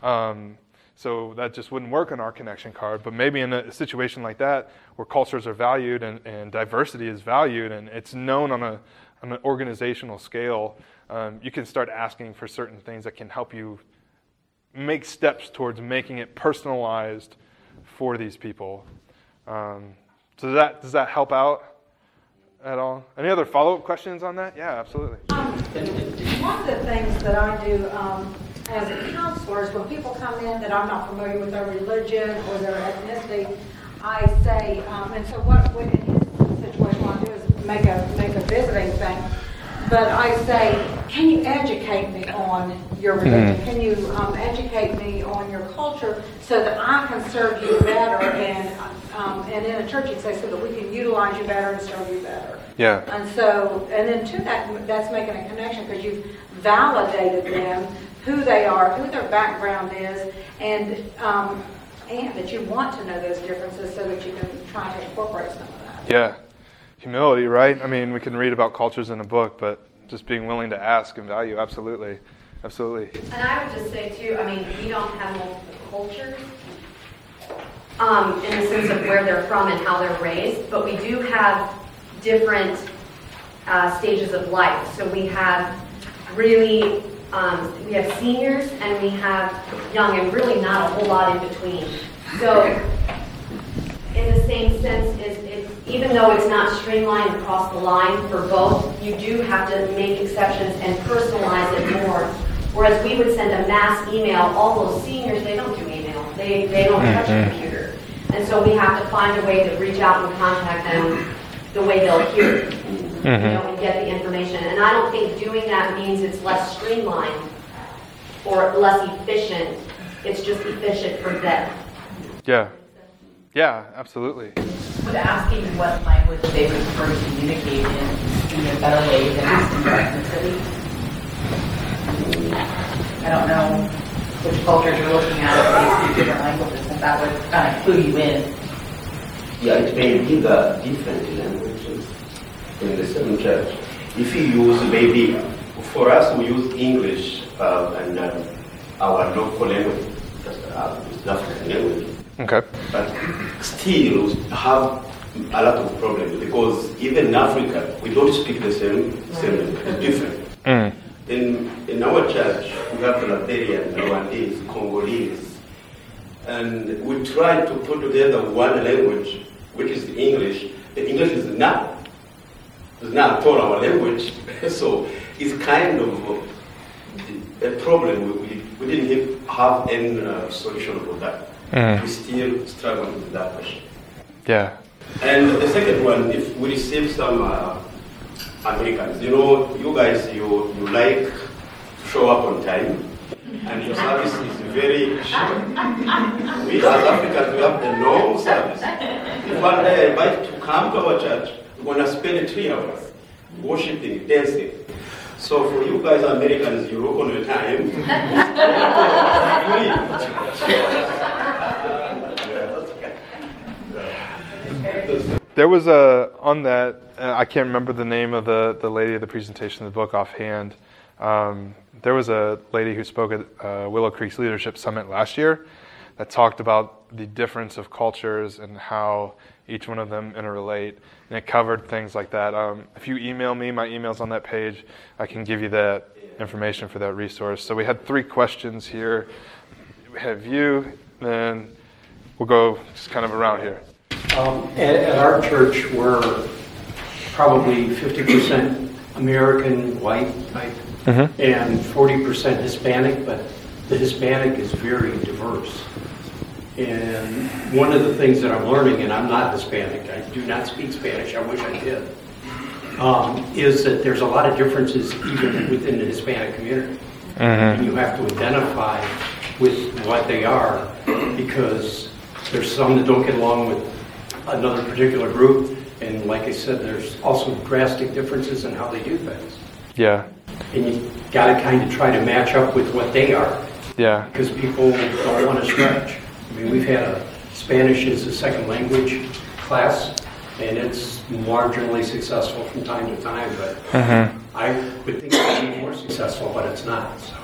Um, so that just wouldn't work on our connection card. But maybe in a situation like that, where cultures are valued and, and diversity is valued and it's known on, a, on an organizational scale, um, you can start asking for certain things that can help you make steps towards making it personalized for these people. Um, so does that, does that help out at all? Any other follow up questions on that? Yeah, absolutely. Um, one of the things that I do um, as a counselor is when people come in that I'm not familiar with their religion or their ethnicity, I say, um, and so what, what in his situation, what I do is make a make a visiting thing. But I say, can you educate me on your religion? Mm-hmm. Can you um, educate me on your culture so that I can serve you better? And um, and in a church, you'd say so that we can utilize you better and serve you better. Yeah. And so, and then to that, that's making a connection because you've validated them, who they are, who their background is, and um, and that you want to know those differences so that you can try to incorporate some of that. Yeah humility, right? I mean, we can read about cultures in a book, but just being willing to ask and value, absolutely. Absolutely. And I would just say, too, I mean, we don't have multiple cultures um, in the sense of where they're from and how they're raised, but we do have different uh, stages of life. So we have really, um, we have seniors and we have young, and really not a whole lot in between. So, in the same sense, is even though it's not streamlined across the line for both, you do have to make exceptions and personalize it more. Whereas we would send a mass email, all those seniors, they don't do email. They, they don't touch a mm-hmm. computer. And so we have to find a way to reach out and contact them the way they'll hear, mm-hmm. you know, and get the information. And I don't think doing that means it's less streamlined or less efficient. It's just efficient for them. Yeah. Yeah, absolutely. Would asking what language they would prefer to communicate in be a better way than asking their ethnicity? I don't know which cultures you're looking at if they speak different languages, and that would kind of clue you in. Yeah, it may be the different languages in the same church. If you use maybe, for us we use English uh, and uh, our local language, just uh, African language. Okay. But still have a lot of problems because even in Africa, we don't speak the same, same it's different. Mm. In, in our church, we have Liberian, Rwandese, Congolese, and we try to put together one language, which is English. The English is not, is not all our language, so it's kind of a problem. We, we didn't have any uh, solution for that. Mm. We still struggle with that question. Yeah. And the second one, if we receive some uh, Americans, you know, you guys, you, you like to show up on time, and your service is very short. we as Africans, we have a long service. If one day I invite to come to our church, we're going to spend three hours worshiping, dancing. So for you guys Americans, you on your time. There was a on that. Uh, I can't remember the name of the the lady of the presentation of the book offhand. Um, there was a lady who spoke at uh, Willow Creek's Leadership Summit last year that talked about the difference of cultures and how each one of them interrelate, and it covered things like that. Um, if you email me, my email's on that page. I can give you that information for that resource. So we had three questions here. We have you, then we'll go just kind of around here. Um, at, at, our church, we're probably 50% American white type mm-hmm. and 40% Hispanic, but the Hispanic is very diverse. And one of the things that I'm learning, and I'm not Hispanic, I do not speak Spanish, I wish I did, um, is that there's a lot of differences even within the Hispanic community. Mm-hmm. And you have to identify with what they are because there's some that don't get along with another particular group. And like I said, there's also drastic differences in how they do things. Yeah. And you got to kind of try to match up with what they are. Yeah. Because people don't want to stretch. Mean, we've had a Spanish as a second language class, and it's marginally successful from time to time, but mm-hmm. I would think it would be more successful, but it's not. So.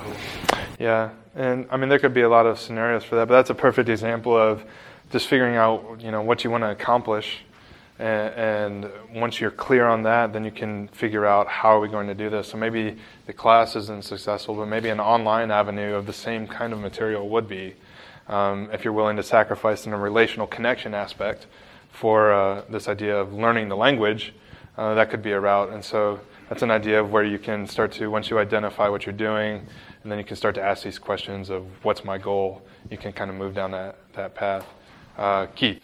Yeah, and I mean there could be a lot of scenarios for that, but that's a perfect example of just figuring out you know what you want to accomplish, and, and once you're clear on that, then you can figure out how are we going to do this. So maybe the class isn't successful, but maybe an online avenue of the same kind of material would be, um, if you're willing to sacrifice in a relational connection aspect for uh, this idea of learning the language, uh, that could be a route. And so that's an idea of where you can start to once you identify what you're doing and then you can start to ask these questions of what's my goal. You can kind of move down that, that path. Uh, Keith.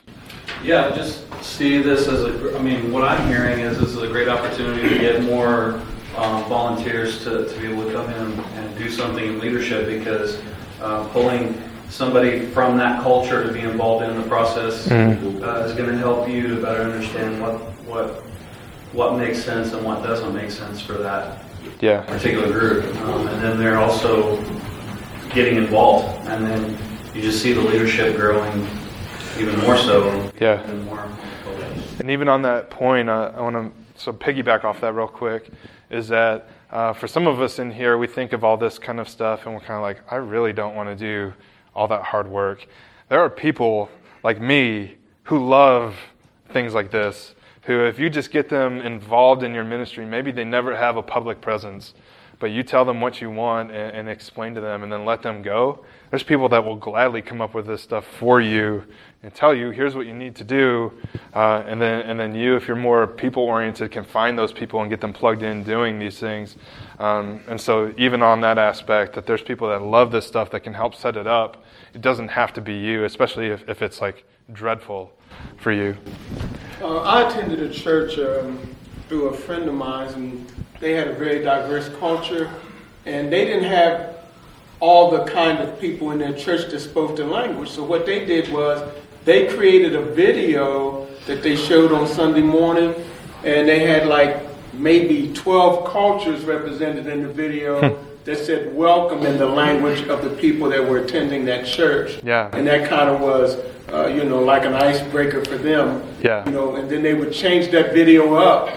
Yeah, just see this as a, I mean, what I'm hearing is this is a great opportunity to get more um, volunteers to, to be able to come in and do something in leadership because uh, pulling somebody from that culture to be involved in the process mm-hmm. uh, is going to help you to better understand what, what, what makes sense and what doesn't make sense for that yeah. particular group. Um, and then they're also getting involved. And then you just see the leadership growing even more so. Yeah. And, more and even on that point, uh, I want to so piggyback off that real quick is that uh, for some of us in here, we think of all this kind of stuff and we're kind of like, I really don't want to do all that hard work. There are people like me who love things like this who, if you just get them involved in your ministry, maybe they never have a public presence, but you tell them what you want and, and, explain to them and then let them go. There's people that will gladly come up with this stuff for you and tell you, here's what you need to do. Uh, and, then, and then you, if you're more people oriented, can find those people and get them plugged in doing these things. Um, and so, even on that aspect, that there's people that love this stuff that can help set it up. It doesn't have to be you, especially if, if it's like dreadful for you. Uh, I attended a church um, through a friend of mine, and they had a very diverse culture, and they didn't have all the kind of people in their church that spoke the language. So what they did was they created a video that they showed on Sunday morning, and they had like maybe 12 cultures represented in the video. Hmm. that said welcome in the language of the people that were attending that church. Yeah. And that kind of was uh, you know, like an icebreaker for them. Yeah. You know, and then they would change that video up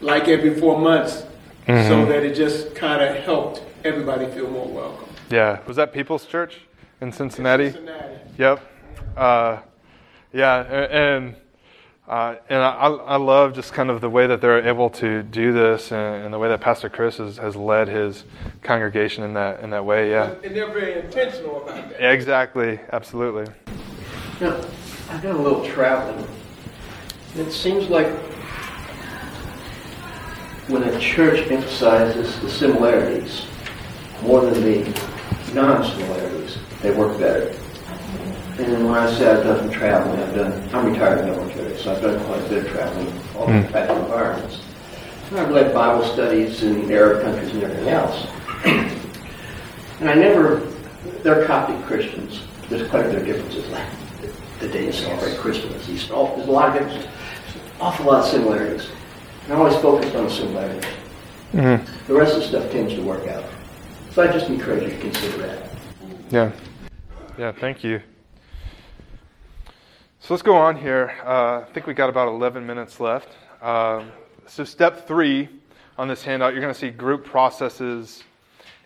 like every four months mm-hmm. so that it just kind of helped everybody feel more welcome. Yeah. Was that People's Church in Cincinnati? In Cincinnati. Yep. Uh, yeah, and uh, and I, I love just kind of the way that they're able to do this, and, and the way that Pastor Chris has, has led his congregation in that in that way. Yeah. And they're very intentional about that. Yeah, exactly. Absolutely. Now, I've done a little traveling. It seems like when a church emphasizes the similarities more than the non-similarities, they work better. And when I say I've done some traveling, I've done, I'm retired military, so I've done quite a bit of traveling, all mm. different types of environments. And I've led Bible studies in Arab countries and everything else. and I never, they're Coptic Christians. There's quite a bit of differences. Like the day you celebrate Christmas, Easter. Oh, there's a lot of differences. Awful lot of similarities. I always focused on the similarities. Mm-hmm. The rest of the stuff tends to work out. So I just encourage you to consider that. Yeah. Yeah, thank you. So let's go on here. Uh, I think we got about 11 minutes left. Um, so, step three on this handout, you're going to see group processes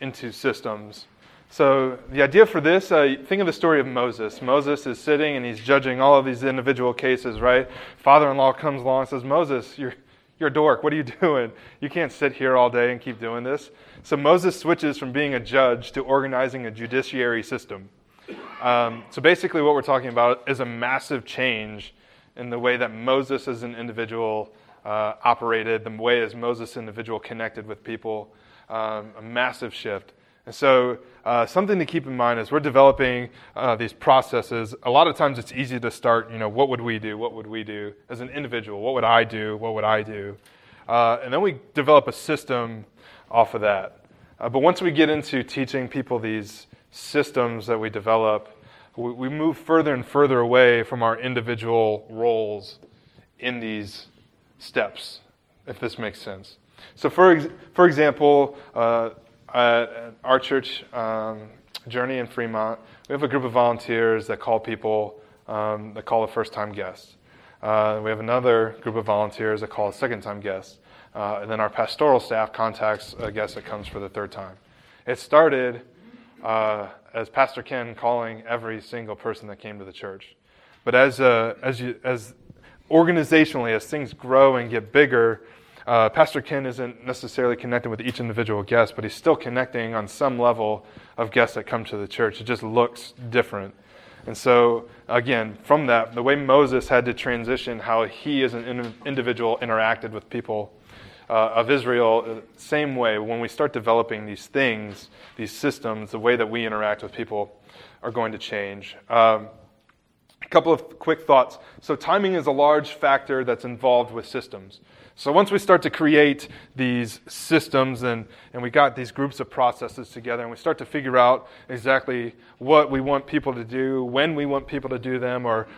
into systems. So, the idea for this, uh, think of the story of Moses. Moses is sitting and he's judging all of these individual cases, right? Father in law comes along and says, Moses, you're, you're a dork. What are you doing? You can't sit here all day and keep doing this. So, Moses switches from being a judge to organizing a judiciary system. Um, so, basically, what we're talking about is a massive change in the way that Moses as an individual uh, operated, the way as Moses individual connected with people, um, a massive shift. And so, uh, something to keep in mind as we're developing uh, these processes, a lot of times it's easy to start, you know, what would we do? What would we do as an individual? What would I do? What would I do? Uh, and then we develop a system off of that. Uh, but once we get into teaching people these systems that we develop, we, we move further and further away from our individual roles in these steps, if this makes sense. So, for, ex- for example, uh, at our church um, journey in Fremont, we have a group of volunteers that call people um, that call a first time guest. Uh, we have another group of volunteers that call a second time guest. Uh, and then our pastoral staff contacts a guest that comes for the third time. It started uh, as Pastor Ken calling every single person that came to the church. But as, uh, as, you, as organizationally, as things grow and get bigger, uh, Pastor Ken isn't necessarily connecting with each individual guest, but he's still connecting on some level of guests that come to the church. It just looks different. And so, again, from that, the way Moses had to transition how he as an individual interacted with people uh, of Israel, uh, same way, when we start developing these things, these systems, the way that we interact with people are going to change. Um, a couple of quick thoughts. So, timing is a large factor that's involved with systems. So once we start to create these systems and, and we got these groups of processes together and we start to figure out exactly what we want people to do, when we want people to do them, or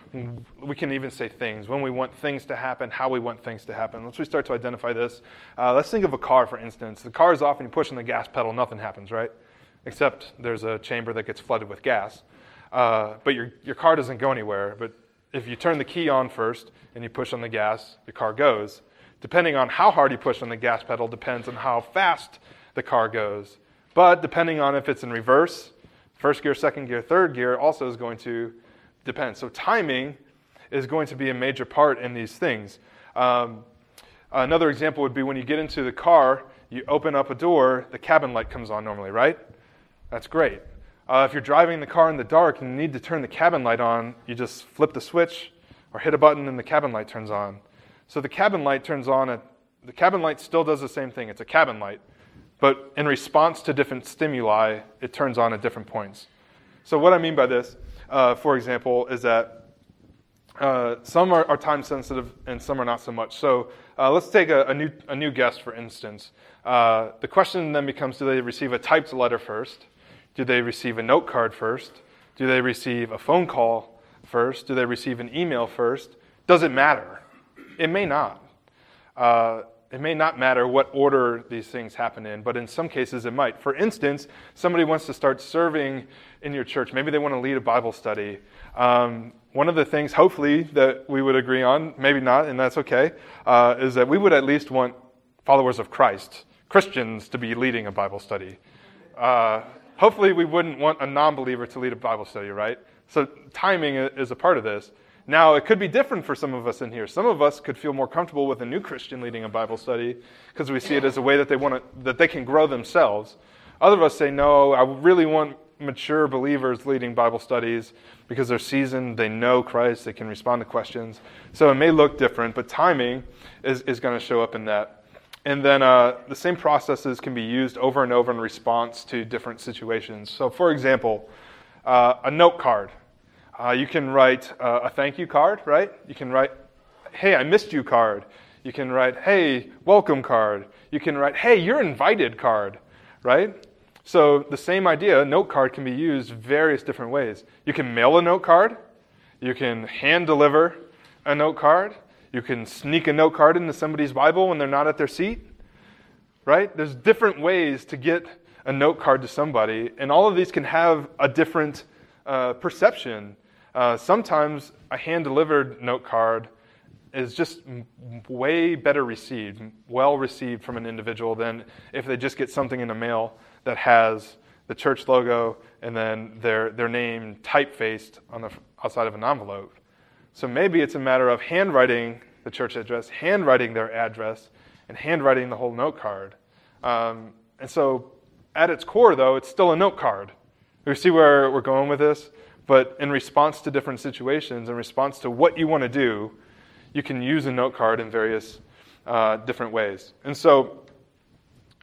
we can even say things, when we want things to happen, how we want things to happen. Once we start to identify this, uh, let's think of a car, for instance. The car is off and you push on the gas pedal, nothing happens, right? Except there's a chamber that gets flooded with gas. Uh, but your, your car doesn't go anywhere. But if you turn the key on first and you push on the gas, your car goes. Depending on how hard you push on the gas pedal depends on how fast the car goes. But depending on if it's in reverse, first gear, second gear, third gear also is going to depend. So timing is going to be a major part in these things. Um, another example would be when you get into the car, you open up a door, the cabin light comes on normally, right? That's great. Uh, if you're driving the car in the dark and you need to turn the cabin light on, you just flip the switch or hit a button and the cabin light turns on. So the cabin light turns on the cabin light still does the same thing. It's a cabin light. But in response to different stimuli, it turns on at different points. So what I mean by this, uh, for example, is that uh, some are, are, time sensitive and some are not so much. So uh, let's take a, a, new, a new guest, for instance. Uh, the question then becomes do they receive a typed letter first? Do they receive a note card first? Do they receive a phone call first? Do they receive an email first? Does it matter? It may not. Uh, it may not matter what order these things happen in, but in some cases it might. For instance, somebody wants to start serving in your church. Maybe they want to lead a Bible study. Um, one of the things, hopefully, that we would agree on, maybe not, and that's okay, uh, is that we would at least want followers of Christ, Christians, to be leading a Bible study. Uh, hopefully, we wouldn't want a non believer to lead a Bible study, right? So, timing is a part of this. Now, it could be different for some of us in here. Some of us could feel more comfortable with a new Christian leading a Bible study because we see it as a way that they want to, that they can grow themselves. Other of us say, no, I really want mature believers leading Bible studies because they're seasoned, they know Christ, they can respond to questions. So it may look different, but timing is, is going to show up in that. And then uh, the same processes can be used over and over in response to different situations. So, for example, uh, a note card. Uh, you can write uh, a thank you card, right? You can write, hey, I missed you card. You can write, hey, welcome card. You can write, hey, you're invited card, right? So the same idea, a note card can be used various different ways. You can mail a note card. You can hand deliver a note card. You can sneak a note card into somebody's Bible when they're not at their seat, right? There's different ways to get a note card to somebody, and all of these can have a different uh, perception uh, sometimes a hand delivered note card is just way better received, well received from an individual than if they just get something in the mail that has the church logo and then their, their name typefaced on the outside of an envelope. So maybe it's a matter of handwriting the church address, handwriting their address, and handwriting the whole note card. Um, and so at its core, though, it's still a note card. You see where we're going with this? But in response to different situations, in response to what you want to do, you can use a note card in various uh, different ways. And so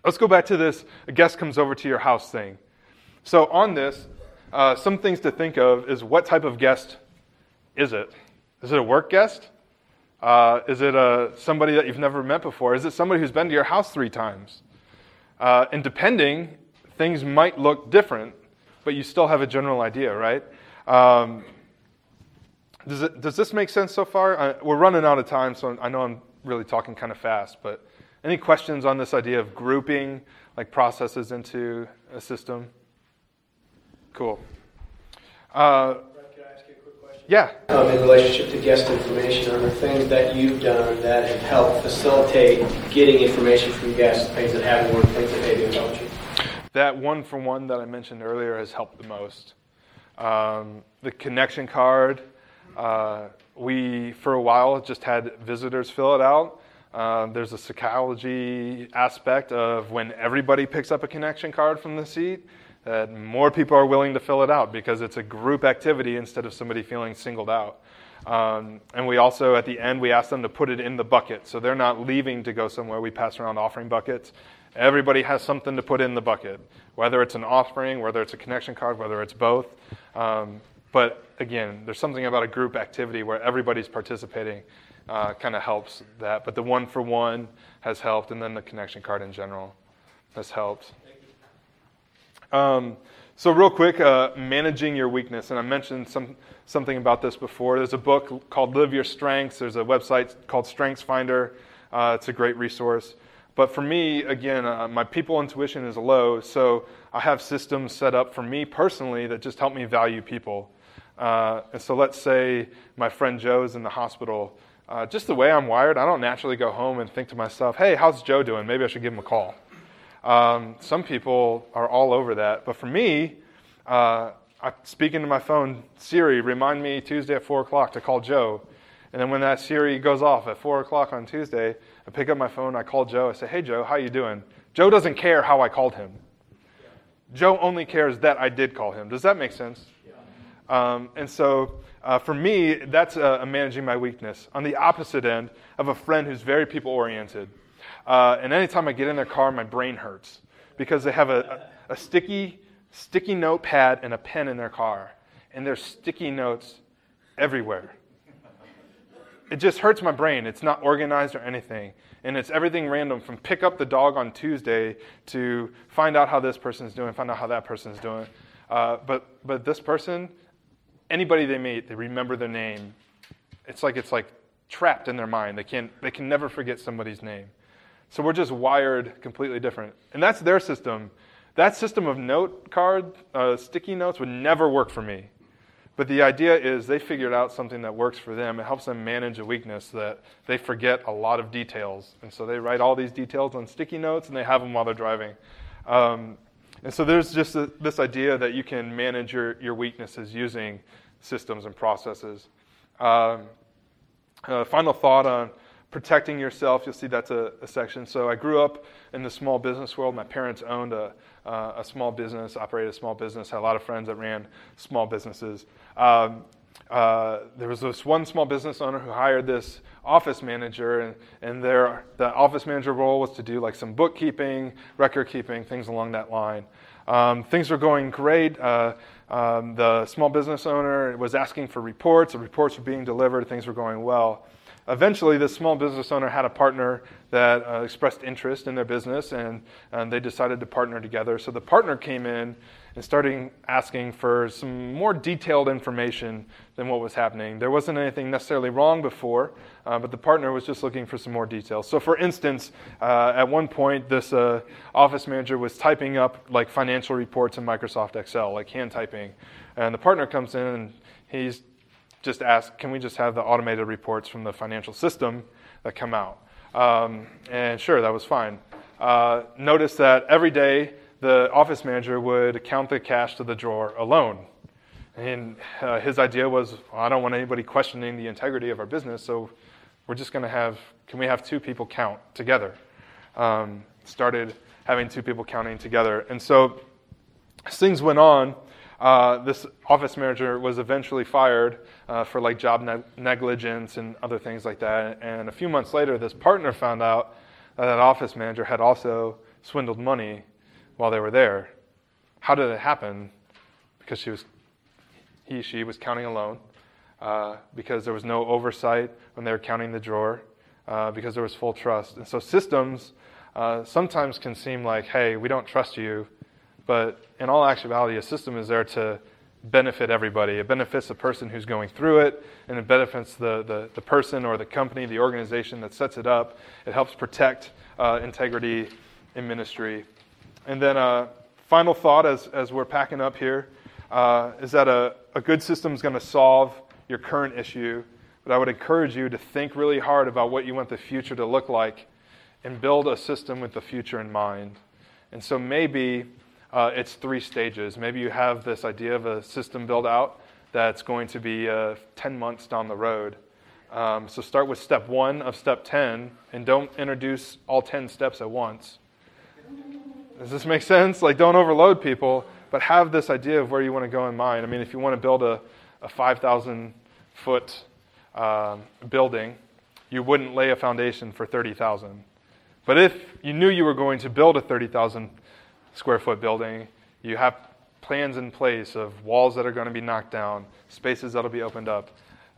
let's go back to this a guest comes over to your house thing. So, on this, uh, some things to think of is what type of guest is it? Is it a work guest? Uh, is it a, somebody that you've never met before? Is it somebody who's been to your house three times? Uh, and depending, things might look different, but you still have a general idea, right? Um, does, it, does this make sense so far? Uh, we're running out of time, so I know I'm really talking kind of fast, but any questions on this idea of grouping like processes into a system? Cool. Uh, can I ask you a quick question? Yeah. Um, in relationship to guest information, are there things that you've done that have helped facilitate getting information from guests, things that haven't worked, things that maybe have helped you? That one for one that I mentioned earlier has helped the most. Um, the connection card, uh, we for a while just had visitors fill it out. Uh, there's a psychology aspect of when everybody picks up a connection card from the seat, that more people are willing to fill it out because it's a group activity instead of somebody feeling singled out. Um, and we also, at the end, we ask them to put it in the bucket. So they're not leaving to go somewhere. We pass around offering buckets. Everybody has something to put in the bucket, whether it's an offering, whether it's a connection card, whether it's both. Um, but again, there's something about a group activity where everybody's participating uh, kind of helps that. But the one for one has helped, and then the connection card in general has helped. Um, so, real quick, uh, managing your weakness, and I mentioned some, something about this before. There's a book called Live Your Strengths. There's a website called Strengths Finder. Uh, it's a great resource. But for me, again, uh, my people intuition is low, so I have systems set up for me personally that just help me value people. Uh, and so let's say my friend Joe is in the hospital. Uh, just the way I'm wired, I don't naturally go home and think to myself, hey, how's Joe doing? Maybe I should give him a call. Um, some people are all over that. But for me, uh, I speak into my phone, Siri, remind me Tuesday at 4 o'clock to call Joe. And then when that Siri goes off at 4 o'clock on Tuesday, I pick up my phone, I call Joe, I say, hey, Joe, how you doing? Joe doesn't care how I called him. Joe only cares that I did call him. Does that make sense? Um, and so uh, for me, that's uh, managing my weakness. On the opposite end, of a friend who's very people oriented. Uh, and anytime I get in their car, my brain hurts because they have a, a, a sticky, sticky notepad and a pen in their car. And there's sticky notes everywhere it just hurts my brain. It's not organized or anything. And it's everything random from pick up the dog on Tuesday to find out how this person's doing, find out how that person's doing. Uh, but, but this person, anybody they meet, they remember their name. It's like it's like trapped in their mind. They, can't, they can never forget somebody's name. So we're just wired completely different. And that's their system. That system of note card, uh, sticky notes would never work for me. But the idea is they figured out something that works for them. It helps them manage a weakness that they forget a lot of details. And so they write all these details on sticky notes and they have them while they're driving. Um, and so there's just a, this idea that you can manage your, your weaknesses using systems and processes. Um, uh, final thought on protecting yourself. You'll see that's a, a, section. So I grew up in the small business world. My parents owned a, uh, a small business, operated a small business, had a lot of friends that ran small businesses. Um, uh, there was this one small business owner who hired this office manager, and, and their, the office manager role was to do like some bookkeeping, record keeping, things along that line. Um, things were going great. Uh, um, the small business owner was asking for reports. The reports were being delivered. Things were going well. Eventually, this small business owner had a partner that uh, expressed interest in their business, and, and they decided to partner together. So the partner came in and started asking for some more detailed information than what was happening. There wasn't anything necessarily wrong before, uh, but the partner was just looking for some more details. So, for instance, uh, at one point, this uh, office manager was typing up like financial reports in Microsoft Excel, like hand typing, and the partner comes in and he's just ask, "Can we just have the automated reports from the financial system that come out?" Um, and sure, that was fine. Uh, notice that every day the office manager would count the cash to the drawer alone. And uh, his idea was, well, I don't want anybody questioning the integrity of our business, so we're just going to have, can we have two people count together? Um, started having two people counting together. And so as things went on, uh, this office manager was eventually fired uh, for like job ne- negligence and other things like that. And a few months later, this partner found out that that office manager had also swindled money while they were there. How did it happen? Because she was, he, she was counting alone. Uh, because there was no oversight when they were counting the drawer. Uh, because there was full trust. And so systems uh, sometimes can seem like, hey, we don't trust you. But in all actuality, a system is there to benefit everybody. It benefits the person who's going through it, and it benefits the, the, the person or the company, the organization that sets it up. It helps protect uh, integrity in ministry. And then a uh, final thought as, as we're packing up here uh, is that a, a good system is going to solve your current issue, but I would encourage you to think really hard about what you want the future to look like and build a system with the future in mind. And so maybe uh, it's three stages. Maybe you have this idea of a system built out that's going to be uh, 10 months down the road. Um, so start with step one of step 10 and don't introduce all 10 steps at once. Does this make sense? Like, don't overload people, but have this idea of where you want to go in mind. I mean, if you want to build a, a 5,000 foot um, building, you wouldn't lay a foundation for 30,000. But if you knew you were going to build a 30,000 square foot building, you have plans in place of walls that are going to be knocked down, spaces that will be opened up,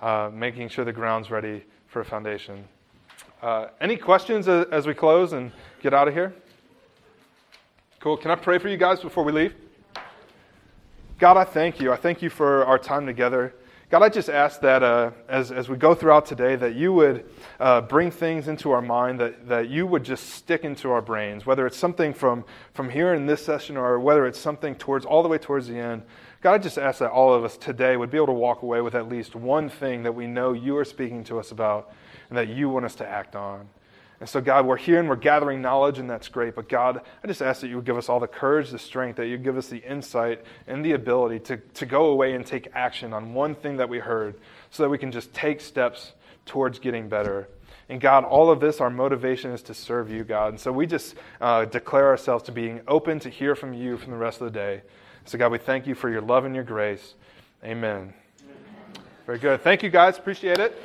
uh, making sure the ground's ready for a foundation. Uh, any questions as we close and get out of here? Cool. Can I pray for you guys before we leave? God, I thank you. I thank you for our time together. God, I just ask that uh, as, as we go throughout today, that you would uh, bring things into our mind, that, that you would just stick into our brains, whether it's something from, from here in this session or whether it's something towards all the way towards the end. God, I just ask that all of us today would be able to walk away with at least one thing that we know you are speaking to us about and that you want us to act on. And so, God, we're here and we're gathering knowledge, and that's great. But, God, I just ask that you would give us all the courage, the strength, that you give us the insight and the ability to, to go away and take action on one thing that we heard so that we can just take steps towards getting better. And God, all of this, our motivation is to serve you, God. And so we just uh, declare ourselves to being open to hear from you from the rest of the day. So, God, we thank you for your love and your grace. Amen. Very good. Thank you, guys. Appreciate it.